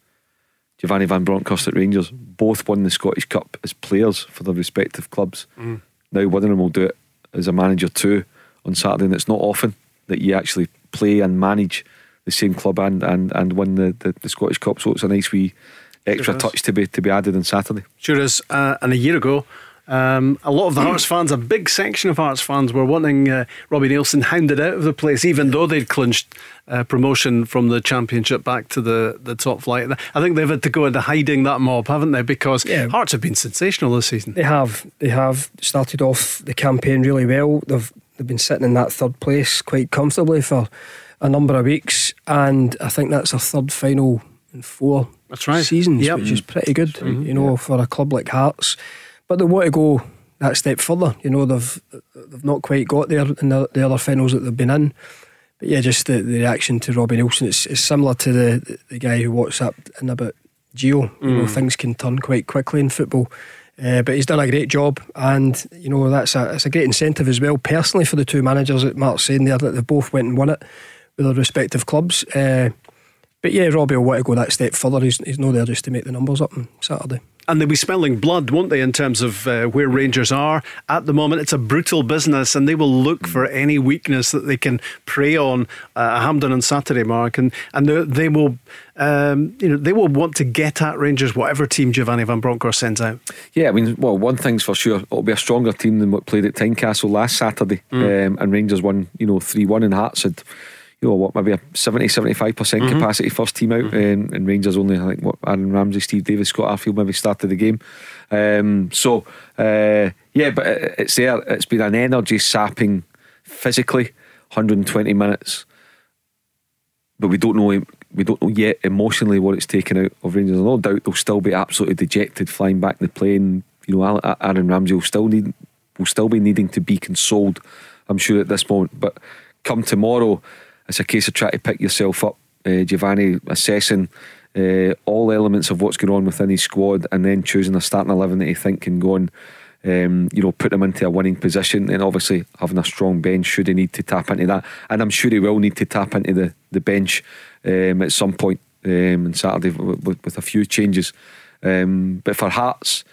Giovanni Van Bronckhorst at Rangers, both won the Scottish Cup as players for their respective clubs. Mm. Now one of them will do it as a manager too on Saturday, and it's not often that you actually play and manage the same club and and, and win the, the, the Scottish Cup. So it's a nice wee extra is. touch to be to be added on Saturday. Sure is. Uh, and a year ago, um, a lot of the Hearts fans, a big section of Hearts fans, were wanting uh, Robbie Neilson hounded out of the place, even though they'd clinched uh, promotion from the Championship back to the, the top flight. I think they've had to go into hiding that mob, haven't they? Because Yeah. Hearts have been sensational this season. They have. They have started off the campaign really well. They've they've been sitting in that third place quite comfortably for a number of weeks, and I think that's a third final in four That's right. seasons, Yep. which is pretty good, you know, for a club like Hearts. But they want to go that step further. You know, they've they've not quite got there in the, the other finals that they've been in. But yeah, just the, the reaction to Robbie Neilson, it's, it's similar to the the guy who WhatsApped in about Gio. You know, Mm. things can turn quite quickly in football. Uh, but he's done a great job, and you know that's a it's a great incentive as well, personally for the two managers that Mark's saying there that they both went and won it with their respective clubs. Uh, but yeah, Robbie will want to go that step further. He's he's not there just to make the numbers up on Saturday. And they'll be smelling blood, won't they, in terms of uh, where Rangers are at the moment? It's a brutal business, and they will look for any weakness that they can prey on uh, Hampden on Saturday, Mark, and and they, will, um, you know, they will want to get at Rangers, whatever team Giovanni Van Bronckhorst sends out. Yeah, I mean, well, one thing's for sure, it'll be a stronger team than what played at Tynecastle last Saturday. Mm. Um, and Rangers won, you know, 3 1, and Hearts had, you know, what, maybe a 70 75% Mhm. capacity first team out. And, and Rangers only, I think, what, Aaron Ramsey, Steve Davis, Scott Arfield maybe started the game. Um, so, uh, yeah, but it- it's there. It's been an energy sapping physically, 120 minutes. But we don't know we don't know yet emotionally what it's taken out of Rangers. No doubt they'll still be absolutely dejected flying back in the plane. You know, Aaron Ramsey will still need will still be needing to be consoled. I'm sure at this moment. But come tomorrow, it's a case of trying to pick yourself up. Uh, Giovanni assessing uh, all elements of what's going on within his squad, and then choosing a starting eleven that he think can go and um, you know put him into a winning position, and obviously having a strong bench should he need to tap into that, and I'm sure he will need to tap into the the bench um, at some point um, on Saturday with, with, with a few changes. Um, but for Hearts,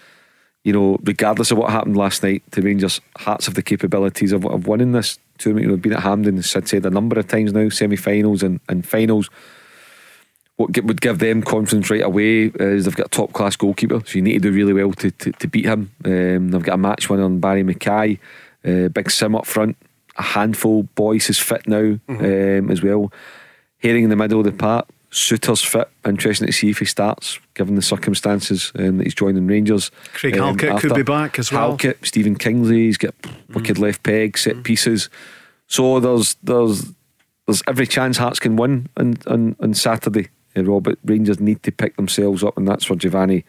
you know, regardless of what happened last night to Rangers, Hearts have the capabilities of, of winning this tournament. You know, been at Hampden, as Sid said, a number of times now, semi-finals and, and finals. What would give them confidence right away is they've got a top class goalkeeper, so you need to do really well to, to, to beat him. Um, they've got a match winner on Barrie McKay, uh, big Sim up front, a handful. Boyce is fit now um, as well. Haring in the middle of the park, Souttar's fit. Interesting to see if he starts, given the circumstances um, that he's joining Rangers. Craig Halkett could be back as well. Halkett, Stephen Kingsley, he's got wicked left peg, set pieces. So there's there's there's every chance Hearts can win on on, on Saturday. Uh, Robert Rangers need to pick themselves up, and that's where Giovanni,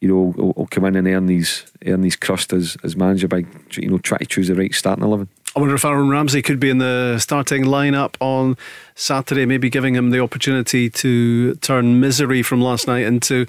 you know, will, will come in and earn these earn these crust as, as manager by you know try to choose the right starting eleven. I wonder if Aaron Ramsey could be in the starting lineup on Saturday, maybe giving him the opportunity to turn misery from last night into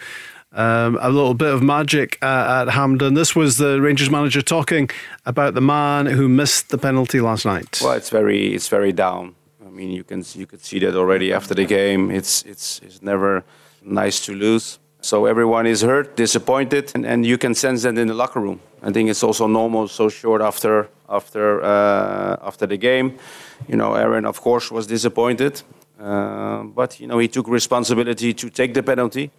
um, a little bit of magic uh, at Hampden. This was the Rangers manager talking about the man who missed the penalty last night. Well, it's very it's very down. I mean, you can you could see that already after the game. It's it's it's never nice to lose. So everyone is hurt, disappointed, and, and you can sense that in the locker room. I think it's also normal so short after after uh, after the game. You know, Aaron of course was disappointed, uh, but you know he took responsibility to take the penalty,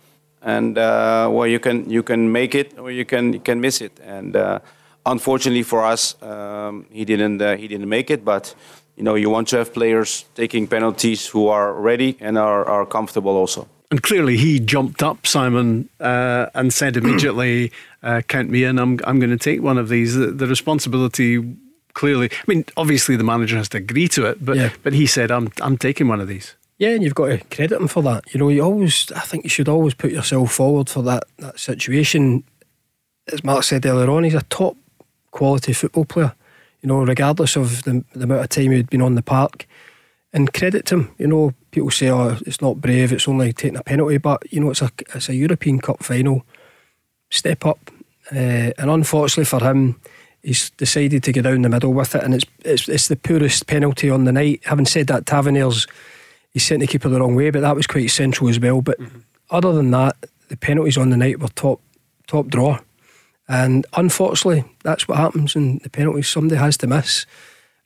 and uh, well you can you can make it or you can you can miss it, and uh, unfortunately for us um, he didn't uh, he didn't make it, but. You know, you want to have players taking penalties who are ready and are, are comfortable also. And clearly, he jumped up, Simon, uh, and said [clears throat] immediately, uh, "Count me in. I'm I'm going to take one of these." The, the responsibility, clearly, I mean, obviously the manager has to agree to it, but Yeah. but he said, "I'm I'm taking one of these." Yeah, and you've got to credit him for that. You know, you always, I think you should always put yourself forward for that that situation. As Mark said earlier on, he's a top quality football player. You know, regardless of the, the amount of time he'd been on the park, and credit to him. You know, people say, "Oh, it's not brave. It's only taking a penalty," but you know, it's a it's a European Cup final. Step up, uh, and unfortunately for him, he's decided to go down the middle with it, and it's it's it's the poorest penalty on the night. Having said that, Taverniers he sent the keeper the wrong way, but that was quite central as well. But other than that, the penalties on the night were top top draw. And unfortunately, that's what happens in the penalties. Somebody has to miss.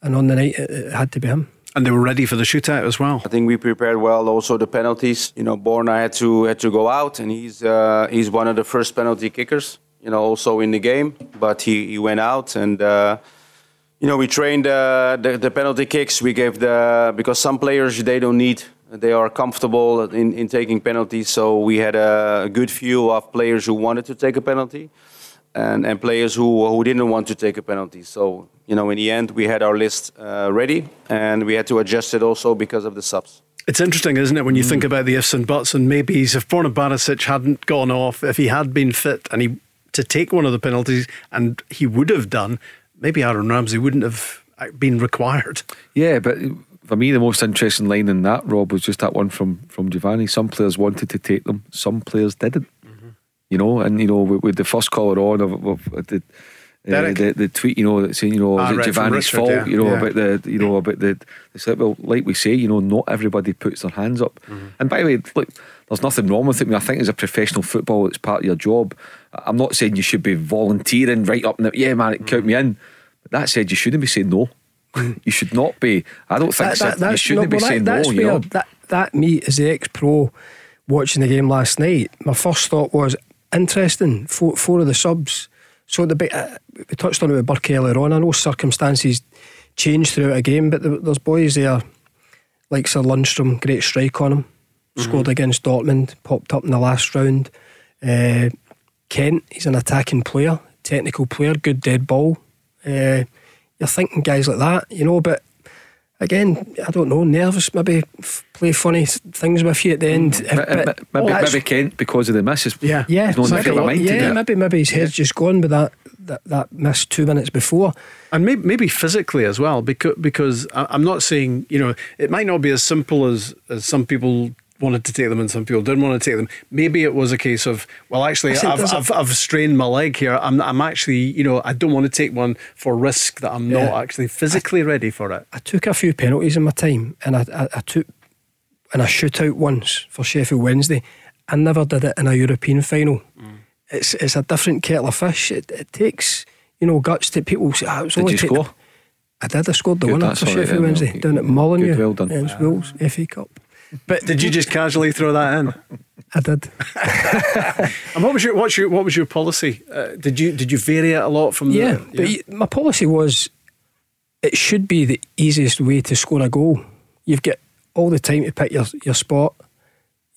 And on the night, it, it had to be him. And they were ready for the shootout as well. I think we prepared well. Also the penalties. You know, Borna had to had to go out, and he's uh, he's one of the first penalty kickers. You know, also in the game, but he, he went out, and uh, you know we trained uh, the the penalty kicks. We gave the because some players they don't need. They are comfortable in, in taking penalties, so we had a good view of players who wanted to take a penalty. and, and players who, who didn't want to take a penalty. So, you know, in the end, we had our list uh, ready and we had to adjust it also because of the subs. It's interesting, isn't it, when you Mm. think about the ifs and buts, and maybe if Borna Barisic hadn't gone off, if he had been fit and he to take one of the penalties, and he would have done, maybe Aaron Ramsey wouldn't have uh, been required. Yeah, but for me, the most interesting line in that, Rob, was just that one from from Giovanni. Some players wanted to take them, some players didn't. You know, and you know, with, with the first caller on of, of, of the. Uh, the, the tweet, you know, that saying, you know, Ah, is it Giovanni's Richard, fault? yeah, You know yeah. about the, you know about the. It's like, well, like we say, you know, not everybody puts their hands up. Mm-hmm. And by the way, look, there's nothing wrong with it. I, mean, I think as a professional football, it's part of your job. I'm not saying you should be volunteering right up. And yeah, man, it count me in. But that said, you shouldn't be saying no. [laughs] you should not be. I don't think so. you shouldn't be well, saying that's no. You know. that that me as the ex pro watching the game last night. My first thought was interesting. Four, four of the subs. So the big, uh, we touched on it with Burke earlier on. I know circumstances change throughout a game, but there, there's boys there like Sir Lundstram, great strike on him. Scored against Dortmund, popped up in the last round. Uh, Kent, he's an attacking player, technical player, good dead ball. Uh, you're thinking guys like that, you know, but again, I don't know, nerves maybe f- play funny things with you at the end. If- Ma- ma- but- Maybe, oh, maybe Kent because of the misses. Yeah. yeah, He's not in the maybe, mind yeah, maybe maybe his head's just gone with that, that that miss two minutes before. And maybe, maybe physically as well, because because I- I'm not saying you know it might not be as simple as as some people wanted to take them and some people didn't want to take them. Maybe it was a case of well, actually, I've, there's a- I've, I've strained my leg here. I'm I'm actually you know I don't want to take one for risk that I'm Yeah. not actually physically ready for it. I took a few penalties in my time, and I, I, I took and I shoot out once for Sheffield Wednesday. I never did it in a European final. Mm. It's it's a different kettle of fish. It, it takes you know guts to people. Say, "Ah, it Did only you take-" score? I did. I scored the Good, winner that's for all right Sheffield then, Wednesday okay. down at Molyneux. Good, well done. Against Wolves, FA Cup. But did you just casually throw that in? I did. [laughs] And what was your what's your what was your policy? Uh, did you did you vary it a lot from Yeah, the but my policy was it should be the easiest way to score a goal. You've got all the time to pick your, your spot.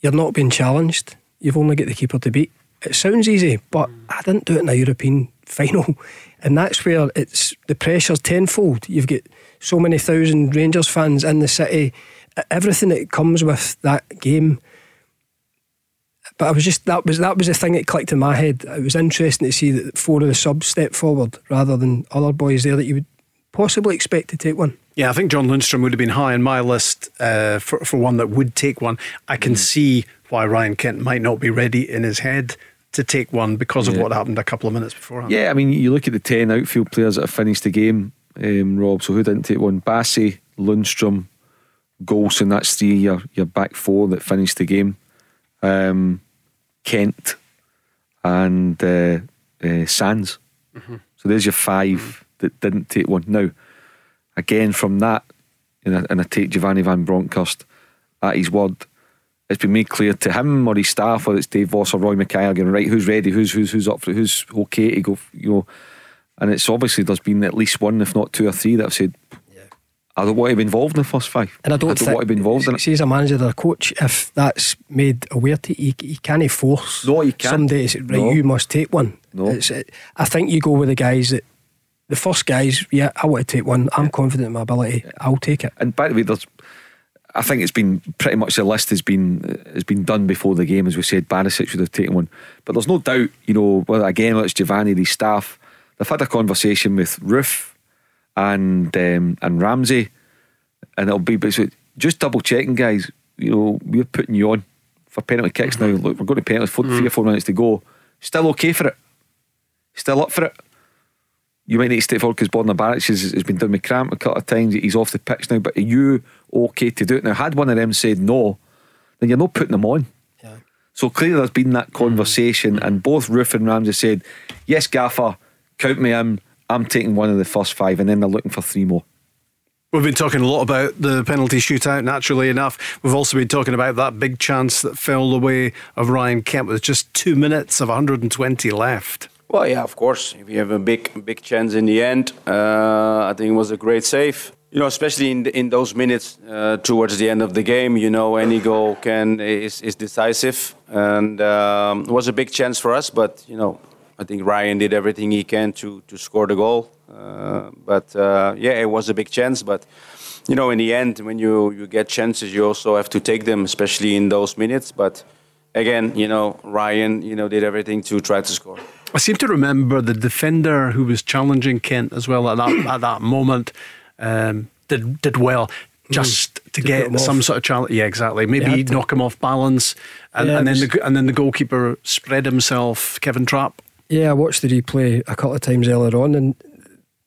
You're not being challenged. You've only got the keeper to beat. It sounds easy, but I didn't do it in a European [laughs] final. And that's where it's the pressure's tenfold. You've got so many thousand Rangers fans in the city, everything that comes with that game. But I was just that was that was the thing that clicked in my head. It was interesting to see that four of the subs step forward rather than other boys there that you would possibly expect to take one. Yeah, I think John Lundstram would have been high on my list uh, for for one that would take one. I can see why Ryan Kent might not be ready in his head to take one because of Yeah. what happened a couple of minutes beforehand. Yeah, I mean, you look at the 10 outfield players that have finished the game, um, Rob, so who didn't take one? Bassey, Lundstram, Goldson, that's three, your, your back four that finished the game. Um, Kent and uh, uh, Sands. So there's your 5 that didn't take one. Now, again, from that, and I, and I take Giovanni Van Bronckhorst at his word, it's been made clear to him or his staff, whether it's Dave Vos or Roy Makaay, again, right, who's ready, who's who's who's up for it, who's okay to go, you know. And it's obviously there's been at least one, if not two or three, that have said, I don't want to be involved in the first five. And I don't, think, want to be involved in it. See, as a manager or a coach, if that's made aware to you, you can't force No, you can't. somebody to right, No. you must take one. No. It's, it, I think you go with the guys that, the first guys, yeah, I want to take one. I'm confident in my ability. I'll take it. And by the way, there's, I think it's been pretty much the list has been has been done before the game, as we said. Barisic should have taken one, but there's no doubt, you know, whether again whether it's Giovanni, the staff, they've had a conversation with Roofe and um, and Ramsey, and it'll be basically just double checking, guys. You know, we're putting you on for penalty kicks now. Mm-hmm. Look, we're going to penalty, four, three or mm-hmm. four minutes to go. Still okay for it? Still up for it? you might need to stay forward because Borna Barrett has, has been doing with cramp a couple of times. He's off the pitch now, but are you okay to do it? Now, had one of them said no, then you're not putting them on. So clearly, there's been that mm-hmm. conversation, and both Roofe and Ramsey said, Yes, Gaffer, count me in. I'm taking one of the first five, and then they're looking for three more. We've been talking a lot about the penalty shootout, naturally enough. We've also been talking about that big chance that fell the way of Ryan Kent with just two minutes of 120 left. Well, yeah, of course. If you have a big, big chance in the end, uh, I think it was a great save. You know, especially in the, in those minutes uh, towards the end of the game, you know, any goal can is, is decisive, and um, it was a big chance for us. But you know, I think Ryan did everything he can to to score the goal. Uh, but uh, yeah, it was a big chance. But you know, in the end, when you you get chances, you also have to take them, especially in those minutes. But again, you know, Ryan, you know, did everything to try to score. I seem to remember the defender who was challenging Kent as well at that [clears throat] at that moment um, did did well just mm, to, to get some sort of challenge. Yeah, exactly. Maybe knock him off balance, and, yeah, and then the and then the goalkeeper spread himself. Kevin Trapp. Yeah, I watched the replay a couple of times earlier on, and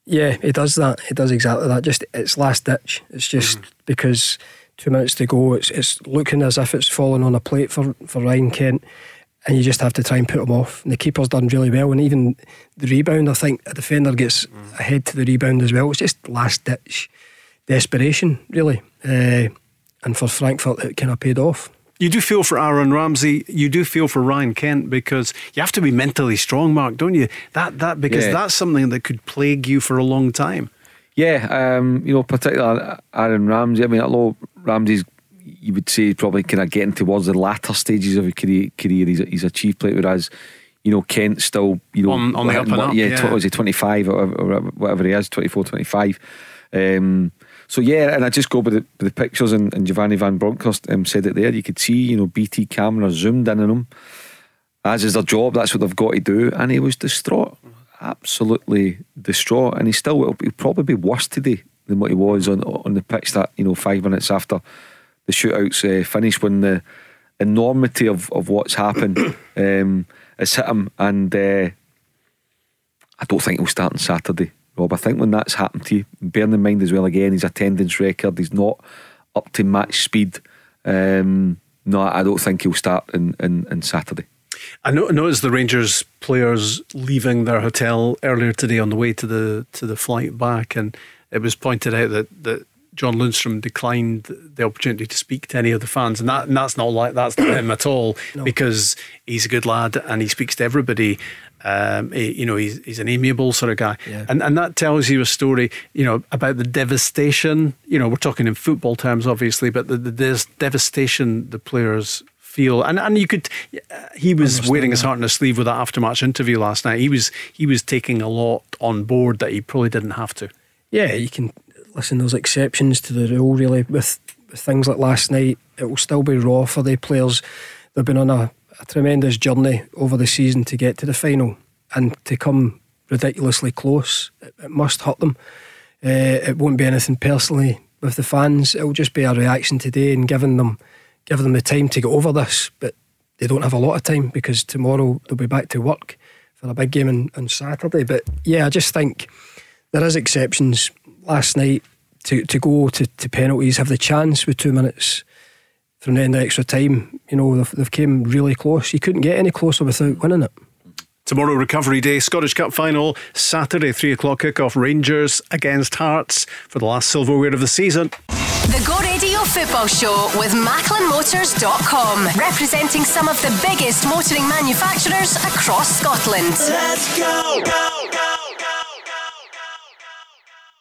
yeah, he does that. He does exactly that. Just it's last ditch. It's just mm. because two minutes to go. It's it's looking as if it's falling on a plate for for Ryan Kent. And you just have to try and put him off. And the keeper's done really well. And even the rebound, I think a defender gets mm. ahead to the rebound as well. It's just last ditch desperation, really. Uh, and for Frankfurt, it kind of paid off. You do feel for Aaron Ramsey. You do feel for Ryan Kent because you have to be mentally strong, Mark, don't you? That that because yeah. that's something that could plague you for a long time. Yeah, um, you know, particularly Aaron Ramsey. I mean, although Ramsey's, you would say, probably kind of getting towards the latter stages of his career. career he's, a, he's achieved play, whereas you know, Kent still, you know, on, on the up and up. Yeah, yeah. was he 25 or whatever, or whatever he is, 24, 25. Um, so yeah, and I just go with the, the pictures, and, and, Giovanni Van Bronckhorst um, said it there. You could see, you know, BT camera zoomed in on him, as is their job. That's what they've got to do, and he was distraught, absolutely distraught, and he still will he'll probably be worse today than what he was on on the pitch. That you know, five minutes after the shootouts uh, finished, when the enormity of, of what's happened [coughs] um, has hit him, and uh, I don't think he'll start on Saturday. Rob. I think when that's happened to you, bearing in mind as well again his attendance record, he's not up to match speed. Um, no, I don't think he'll start in, in, in Saturday. I noticed the Rangers players leaving their hotel earlier today on the way to the to the flight back, and it was pointed out that that John Lundstram declined the opportunity to speak to any of the fans, and that and that's not like that's not him at all no. because he's a good lad and he speaks to everybody. Um, he, you know, he's, he's an amiable sort of guy, yeah. and and that tells you a story, you know, about the devastation. You know, we're talking in football terms, obviously, but the, the devastation the players feel, and and you could. He was wearing his heart on his sleeve with that aftermatch interview last night. He was he was taking a lot on board that he probably didn't have to. Yeah, you can listen. There's exceptions to the rule, really. With, with things like last night, it will still be raw for the players. They've been on a a tremendous journey over the season to get to the final and to come ridiculously close. It, it must hurt them. Uh, it won't be anything personally with the fans. It will just be a reaction today and giving them giving them the time to get over this. But they don't have a lot of time because tomorrow they'll be back to work for a big game on, on Saturday. But yeah, I just think there is exceptions. Last night to, to go to, to penalties, have the chance with two minutes from the end of extra time, you know, they've, they've came really close. You couldn't get any closer without winning it. Tomorrow, Recovery Day, Scottish Cup final, Saturday, 3 o'clock kickoff, Rangers against Hearts for the last silverware of the season. The Go Radio Football Show with MacklinMotors.com, representing some of the biggest motoring manufacturers across Scotland. Let's go, go, go.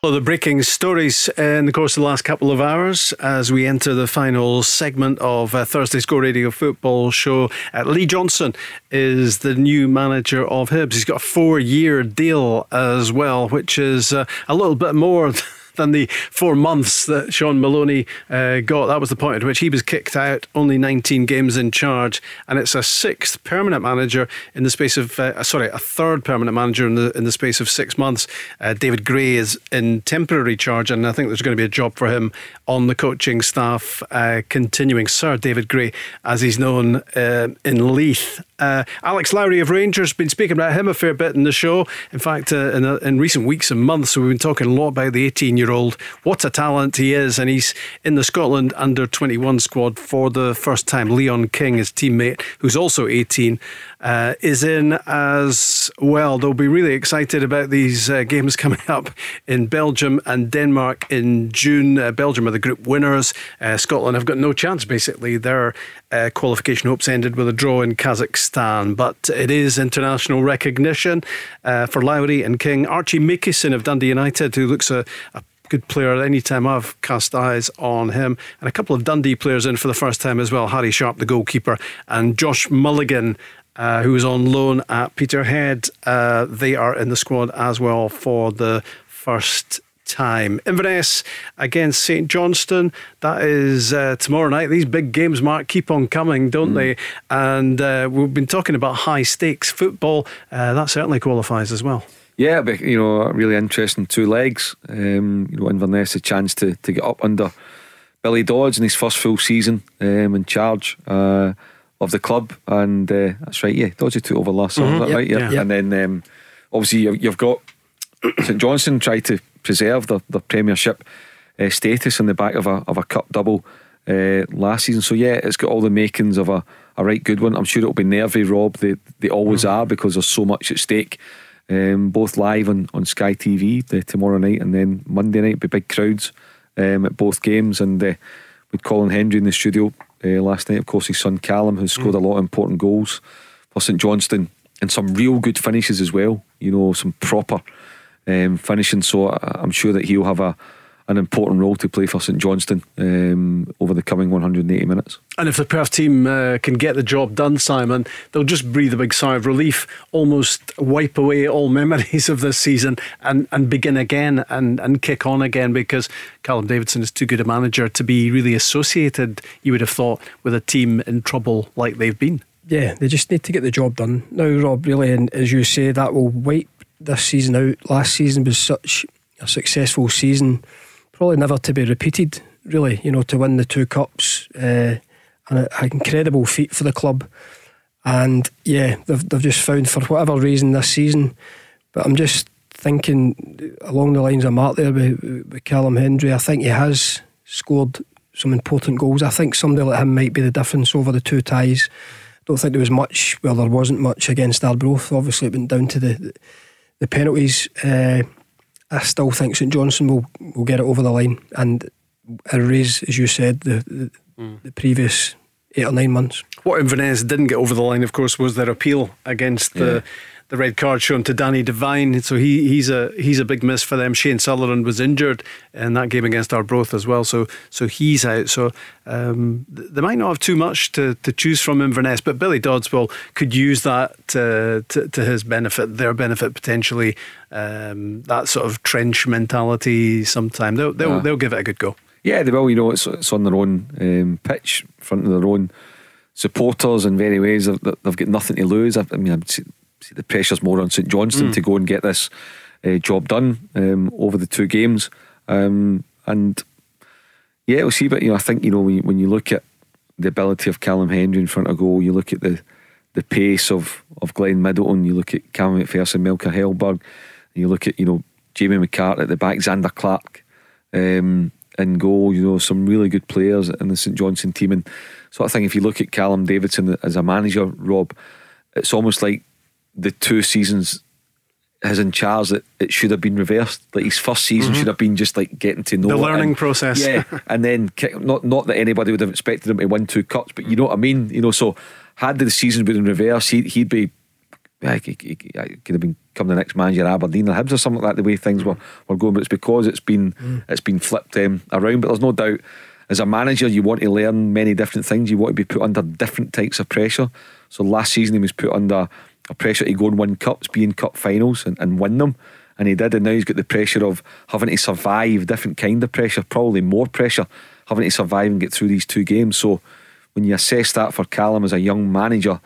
Well, the breaking stories in the course of the last couple of hours as we enter the final segment of uh, Thursday's Go Radio football show. Uh, Lee Johnson is the new manager of Hibs. He's got a four year deal as well, which is uh, a little bit more. [laughs] than the four months that Shaun Maloney uh, got. That was the point at which he was kicked out, only 19 games in charge, and it's a sixth permanent manager in the space of uh, sorry, a third permanent manager in the in the space of six months. Uh, David Gray is in temporary charge, and I think there's going to be a job for him on the coaching staff, uh, continuing. Sir David Gray, as he's known uh, in Leith. Uh, Alex Lowry of Rangers been speaking about him a fair bit in the show. In fact, in, in recent weeks and months, we've been talking a lot about the 18 year old. What a talent he is. And he's in the Scotland under 21 squad for the first time. Leon King, his teammate, who's also 18, uh, is in as well. They'll be really excited about these uh, games [laughs] coming up in Belgium and Denmark in June. Uh, Belgium are the group winners. Uh, Scotland have got no chance, basically. Their uh, qualification hopes ended with a draw in Kazakhstan. But it is international recognition uh, for Lowry and King. Archie Meekison of Dundee United, who looks a, a good player Any time I've cast eyes on him. And a couple of Dundee players in for the first time as well Harry Sharp, the goalkeeper, and Josh Mulligan uh, who is on loan at Peterhead. Uh, they are in the squad as well for the first time. Inverness against St Johnstone. That is uh, tomorrow night. These big games, Mark, keep on coming, don't mm. they? And uh, we've been talking about high stakes football. Uh, that certainly qualifies as well. Yeah, but you know, really interesting two legs. Um, you know, Inverness a chance to to get up under Billy Dodds in his first full season um, in charge. Uh, of the club, and uh, that's right. Yeah, Dodds took over last summer, mm-hmm, yep, right? Yeah, yeah. and then um, obviously you've got [coughs] St Johnstone tried to preserve the the Premiership uh, status on the back of a of a cup double uh, last season. So yeah, it's got all the makings of a, a right good one. I'm sure it'll be nervy, Rob. They they always mm. are because there's so much at stake. Um, both live on, on Sky TV the, tomorrow night and then Monday night be big crowds um, at both games and uh, with Colin Hendry in the studio uh, last night of course his son Callum who scored mm. a lot of important goals for St Johnstone and some real good finishes as well you know some proper um, finishing. So I'm sure that he'll have a an important role to play for St Johnstone um, over the coming 180 minutes. And if the Perth team uh, can get the job done, Simon, they'll just breathe a big sigh of relief, almost wipe away all [laughs] memories of this season and, and begin again and, and kick on again because Callum Davidson is too good a manager to be really associated, you would have thought, with a team in trouble like they've been. Yeah, they just need to get the job done. Now, Rob, really, and as you say, that will wipe this season out. Last season was such a successful season, probably never to be repeated. Really, you know, to win the two cups, uh, an incredible feat for the club. And yeah, they've they've just found for whatever reason this season. But I'm just thinking along the lines of Mark there with, with Callum Hendry. I think he has scored some important goals. I think somebody like him might be the difference over the two ties. I Don't think there was much. Well, there wasn't much against Arbroath. Obviously, it went down to the the penalties, uh, I still think St Johnstone will will get it over the line and erase, as you said, the the, mm. the previous eight or nine months. What Inverness didn't get over the line, of course, was their appeal against yeah. the the red card shown to Danny Devine. So he he's a he's a big miss for them. Shane Sutherland was injured in that game against Arbroath as well. So so he's out. So um, they might not have too much to, to choose from Inverness, but Billy Doddswell could use that to, to, to his benefit, their benefit potentially. Um, that sort of trench mentality. Sometime they'll they'll, yeah. they'll give it a good go. Yeah, they will. You know, it's it's on their own um, pitch, front of their own supporters in many ways. They've, they've got nothing to lose. I, I mean, see the pressure's more on St Johnstone mm. to go and get this uh, job done um, over the two games. Um, and yeah, we'll see. But you know, I think you know when you, when you look at the ability of Callum Hendry in front of goal, you look at the the pace of of Glenn Middleton, you look at Cam McPherson, Melker Hallberg, you look at you know Jamie McCart at the back, Zander Clark. Um, in goal, you know, some really good players in the St Johnstone team. And so I think if you look at Callum Davidson as a manager, Rob, it's almost like the two seasons his in charge that it should have been reversed. Like his first season mm-hmm. should have been just like getting to know the learning and, process. Yeah, [laughs] and then not not that anybody would have expected him to win two cups, but you know what I mean. You know, so had the season been in reverse, he'd, he'd be. Like, he, he, he could have been come the next manager Aberdeen or Hibs or something like that. The way things were, were going, but it's because it's been mm. it's been flipped um, around. But there's no doubt, as a manager, you want to learn many different things. You want to be put under different types of pressure. So last season he was put under a pressure to go and win cups, be in cup finals and, and win them. And he did, and now he's got the pressure of having to survive, different kind of pressure, probably more pressure, having to survive and get through these two games. So when you assess that for Callum as a young manager,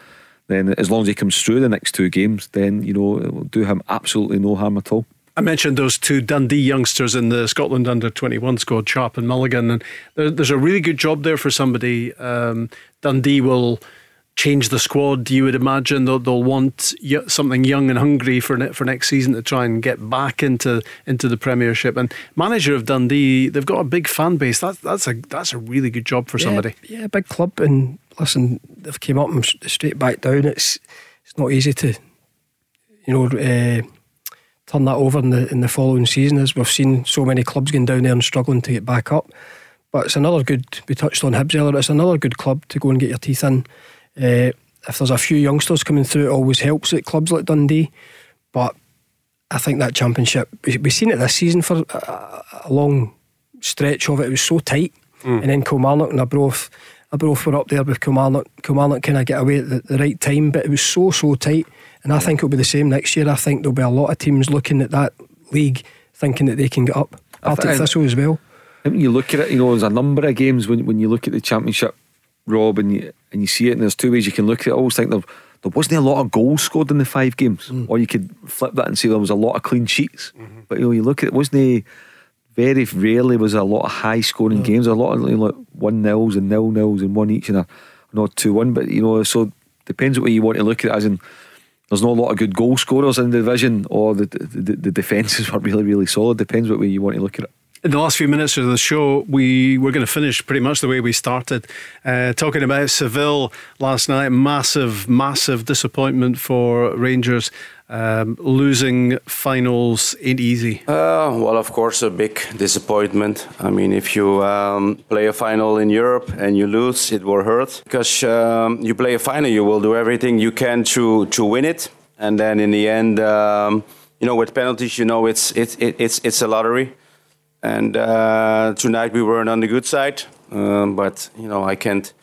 then as long as he comes through the next two games, then you know it will do him absolutely no harm at all. I mentioned those two Dundee youngsters in the Scotland under 21 squad, Sharp and Mulligan, and there's a really good job there for somebody. Um, Dundee will change the squad. You would imagine they'll, they'll want something young and hungry for ne- for next season to try and get back into into the Premiership. And manager of Dundee, they've got a big fan base. That's that's a that's a really good job for yeah, somebody. Yeah, big club. And listen, they've came up and straight back down. It's it's not easy to, you know. Uh, turn that over in the in the following season as we've seen so many clubs going down there and struggling to get back up. But it's another good. We touched on Hibs earlier. It's another good club to go and get your teeth in. Uh, if there's a few youngsters coming through, it always helps at clubs like Dundee. But I think that championship, we've seen it this season for a, a long stretch of it. It was so tight. Mm. And then Kilmarnock and Arbroath, both were up there with Kilmarnock. Kilmarnock kind of get away at the, the right time, but it was so so tight. And I think it'll be the same next year. I think there'll be a lot of teams looking at that league, thinking that they can get up. Partick Thistle as well. When you look at it, you know, there's a number of games when, when you look at the championship, Rob, and you and you see it, and there's two ways you can look at it. I always think there, there wasn't a lot of goals scored in the five games, mm. or you could flip that and say there was a lot of clean sheets. Mm-hmm. But you know, you look at it, wasn't a very rarely was a lot of high scoring games, a lot of you know, like one nils and nil nils and one each and a not two one. But you know, so depends what you want to look at it. As in, there's not a lot of good goal scorers in the division, or the the, the defences [laughs] were really really solid. Depends what way you want to look at it. In the last few minutes of the show, we were going to finish pretty much the way we started, uh, talking about Seville last night. Massive, massive disappointment for Rangers. Um, losing finals ain't easy. Uh, well, of course, a big disappointment. I mean, if you um, play a final in Europe and you lose, it will hurt because um, you play a final, you will do everything you can to to win it, and then in the end, um, you know, with penalties, you know, it's it's it's it's a lottery. And uh, tonight we weren't on the good side, um, but you know, I can't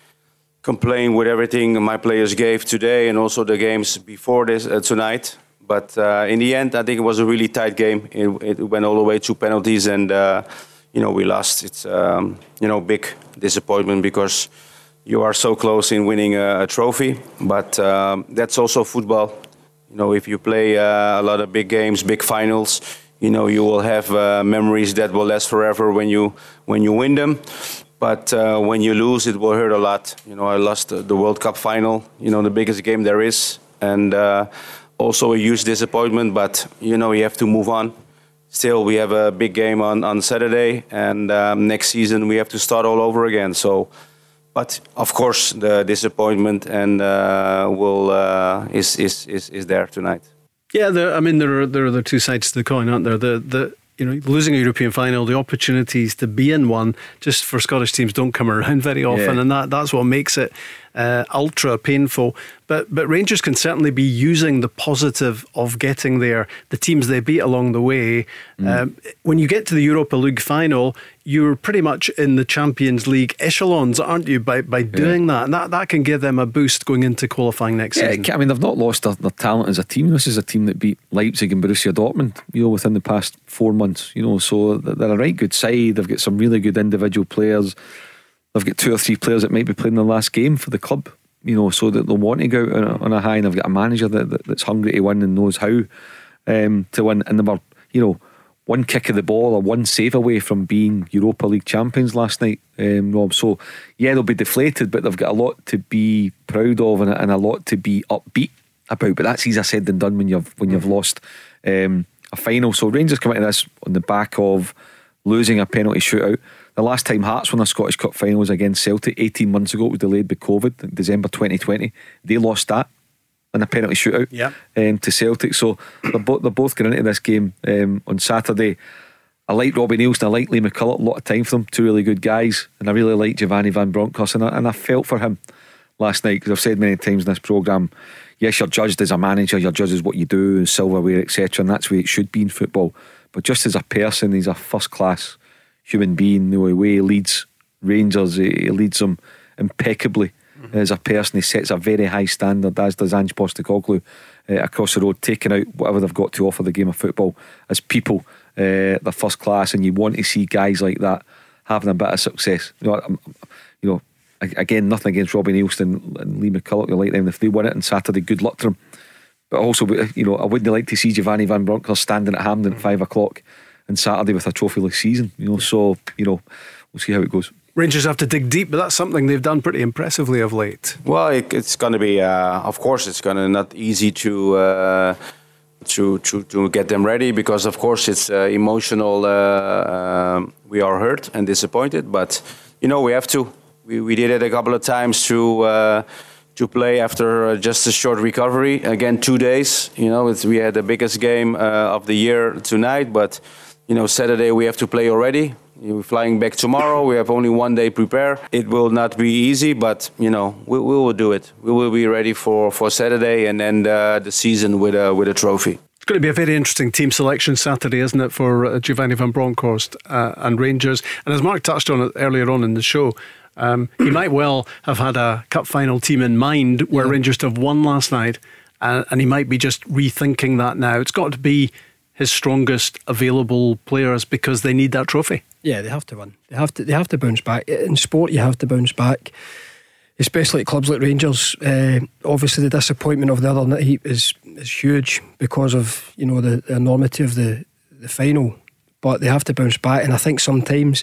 complain with everything my players gave today and also the games before this uh, tonight. But uh, in the end, I think it was a really tight game. It, it went all the way to penalties, and uh, you know we lost. It's um, you know big disappointment because you are so close in winning a, a trophy. But um, that's also football. You know, if you play uh, a lot of big games, big finals, you know you will have uh, memories that will last forever when you when you win them. But uh, when you lose, it will hurt a lot. You know, I lost the World Cup final. You know, the biggest game there is, and uh, also a huge disappointment, but you know you have to move on. Still, we have a big game on, on Saturday, and um, next season we have to start all over again. So, but of course, the disappointment and uh, will uh, is, is is is there tonight. Yeah, I mean there are there are the two sides to the coin, aren't there? The the you know, losing a European final, the opportunities to be in one just for Scottish teams don't come around very often, yeah. and that that's what makes it uh, ultra painful. But but Rangers can certainly be using the positive of getting there. The teams they beat along the way. Mm. Um, when you get to the Europa League final, you're pretty much in the Champions League echelons, aren't you? By by doing yeah. that, and that that can give them a boost going into qualifying next yeah, season. I mean, they've not lost their, their talent as a team. This is a team that beat Leipzig and Borussia Dortmund, you know, within the past four months. You know, so they're a right good side. They've got some really good individual players they've got two or three players that might be playing their last game for the club, you know, so that they'll want to go out on a, on a high. And they've got a manager that, that, that's hungry to win and knows how um, to win. And they were, you know, one kick of the ball or one save away from being Europa League champions last night, um, Rob. So, yeah, they'll be deflated, but they've got a lot to be proud of and, and a lot to be upbeat about. But that's easier said than done when you've when you've lost um, a final. So Rangers come into this on the back of losing a penalty shootout. The last time Hearts won a Scottish Cup final was against Celtic 18 months ago. It was delayed by COVID, December 2020. They lost that in a penalty shootout yeah. um, to Celtic. So they're, bo- they're both going into this game um, on Saturday. I like Robbie Neilson, I like Lee McCulloch, a lot of time for them, two really good guys. And I really like Giovanni Van Bronckhorst, and I, and I felt for him last night because I've said many times in this programme, yes, you're judged as a manager, you're judged as what you do, and silverware, etc. And that's the way it should be in football. But just as a person, he's a first class human being. The way he leads Rangers, he leads them impeccably mm-hmm. as a person. He sets a very high standard, as does Ange Postecoglou uh, across the road, taking out whatever they've got to offer the game of football as people. Uh, they're first class, and you want to see guys like that having a bit of success. You know, I'm, you know again, nothing against Robbie Neilson and Lee McCulloch. You like them if they win it on Saturday. Good luck to them. But also, you know, I wouldn't like to see Giovanni Van Bronckhorst standing at Hampden at five o'clock on Saturday with a trophyless season. You know, so you know, we'll see how it goes. Rangers have to dig deep, but that's something they've done pretty impressively of late. Well, it, it's going to be, uh, of course, it's going to not easy to. Uh, to, to, to get them ready because of course it's uh, emotional uh, uh, we are hurt and disappointed but you know we have to we, we did it a couple of times to uh, to play after just a short recovery again two days you know we had the biggest game of the year tonight but you know, Saturday we have to play already. We're flying back tomorrow. We have only one day prepare. It will not be easy, but you know we, we will do it. We will be ready for, for Saturday and end uh, the season with a with a trophy. It's going to be a very interesting team selection Saturday, isn't it, for uh, Giovanni van Bronckhorst uh, and Rangers? And as Mark touched on it earlier on in the show, um, he might well have had a cup final team in mind where yeah. Rangers have won last night, uh, and he might be just rethinking that now. It's got to be his strongest available players because they need that trophy. Yeah, they have to win. They have to. They have to bounce back in sport. You have to bounce back especially at clubs like Rangers. Uh, obviously, the disappointment of the other night is is huge because of you know the, the enormity of the the final. But they have to bounce back, and I think sometimes,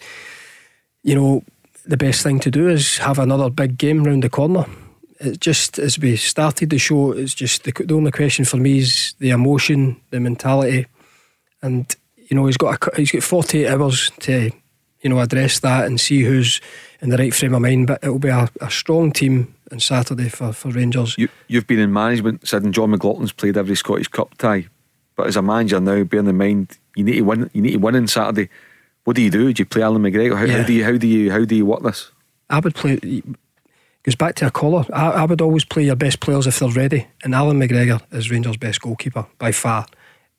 you know, the best thing to do is have another big game round the corner. It just as we started the show, it's just the, the only question for me is the emotion, the mentality, and you know he's got a, he's got forty eight hours to you know address that and see who's in the right frame of mind. But it'll be a, a strong team on Saturday for, for Rangers. You, you've been in management, said and Jon McLaughlin's played every Scottish Cup tie. But as a manager now, bearing in mind you need to win you need to win on Saturday. What do you do? Do you play Allan McGregor? How, yeah. how do you how do you how do you work this? I would play goes back to a caller. I, I would always play your best players if they're ready. And Allan McGregor is Rangers' best goalkeeper by far.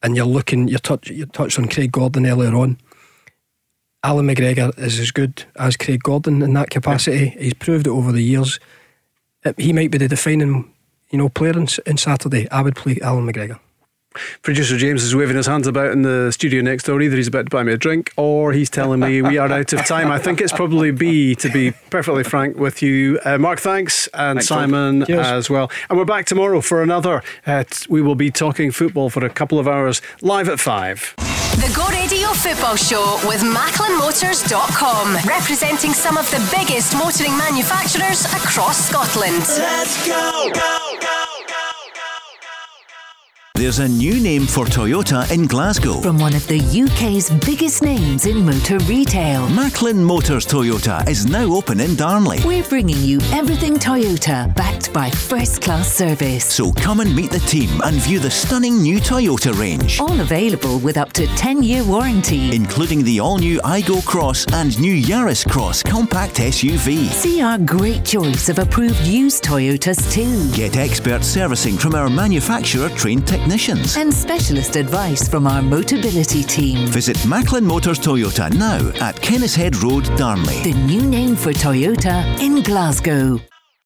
And you're looking you touch you touched on Craig Gordon earlier on Allan McGregor is as good as Craig Gordon in that capacity. He's proved it over the years. He might be the defining, you know, player in, in Saturday. I would play Allan McGregor. Producer James is waving his hands about in the studio next door. Either he's about to buy me a drink or he's telling me we are out of time. I think it's probably B, to be perfectly frank with you. Uh, Mark, thanks, and thanks, Simon as well. And we're back tomorrow for another. Uh, we will be talking football for a couple of hours live at five. The Go Radio Football Show with MacklinMotors.com, representing some of the biggest motoring manufacturers across Scotland. Let's go, go, go. There's a new name for Toyota in Glasgow. From one of the UK's biggest names in motor retail. Macklin Motors Toyota is now open in Darnley. We're bringing you everything Toyota, backed by first class service. So come and meet the team and view the stunning new Toyota range. All available with up to 10 year warranty. Including the all new Aygo Cross and new Yaris Cross compact SUV. See our great choice of approved used Toyotas too. Get expert servicing from our manufacturer trained technicians technicians and specialist advice from our Motability team. Visit Macklin Motors Toyota now at Kennishead Road, Darnley. The new name for Toyota in Glasgow.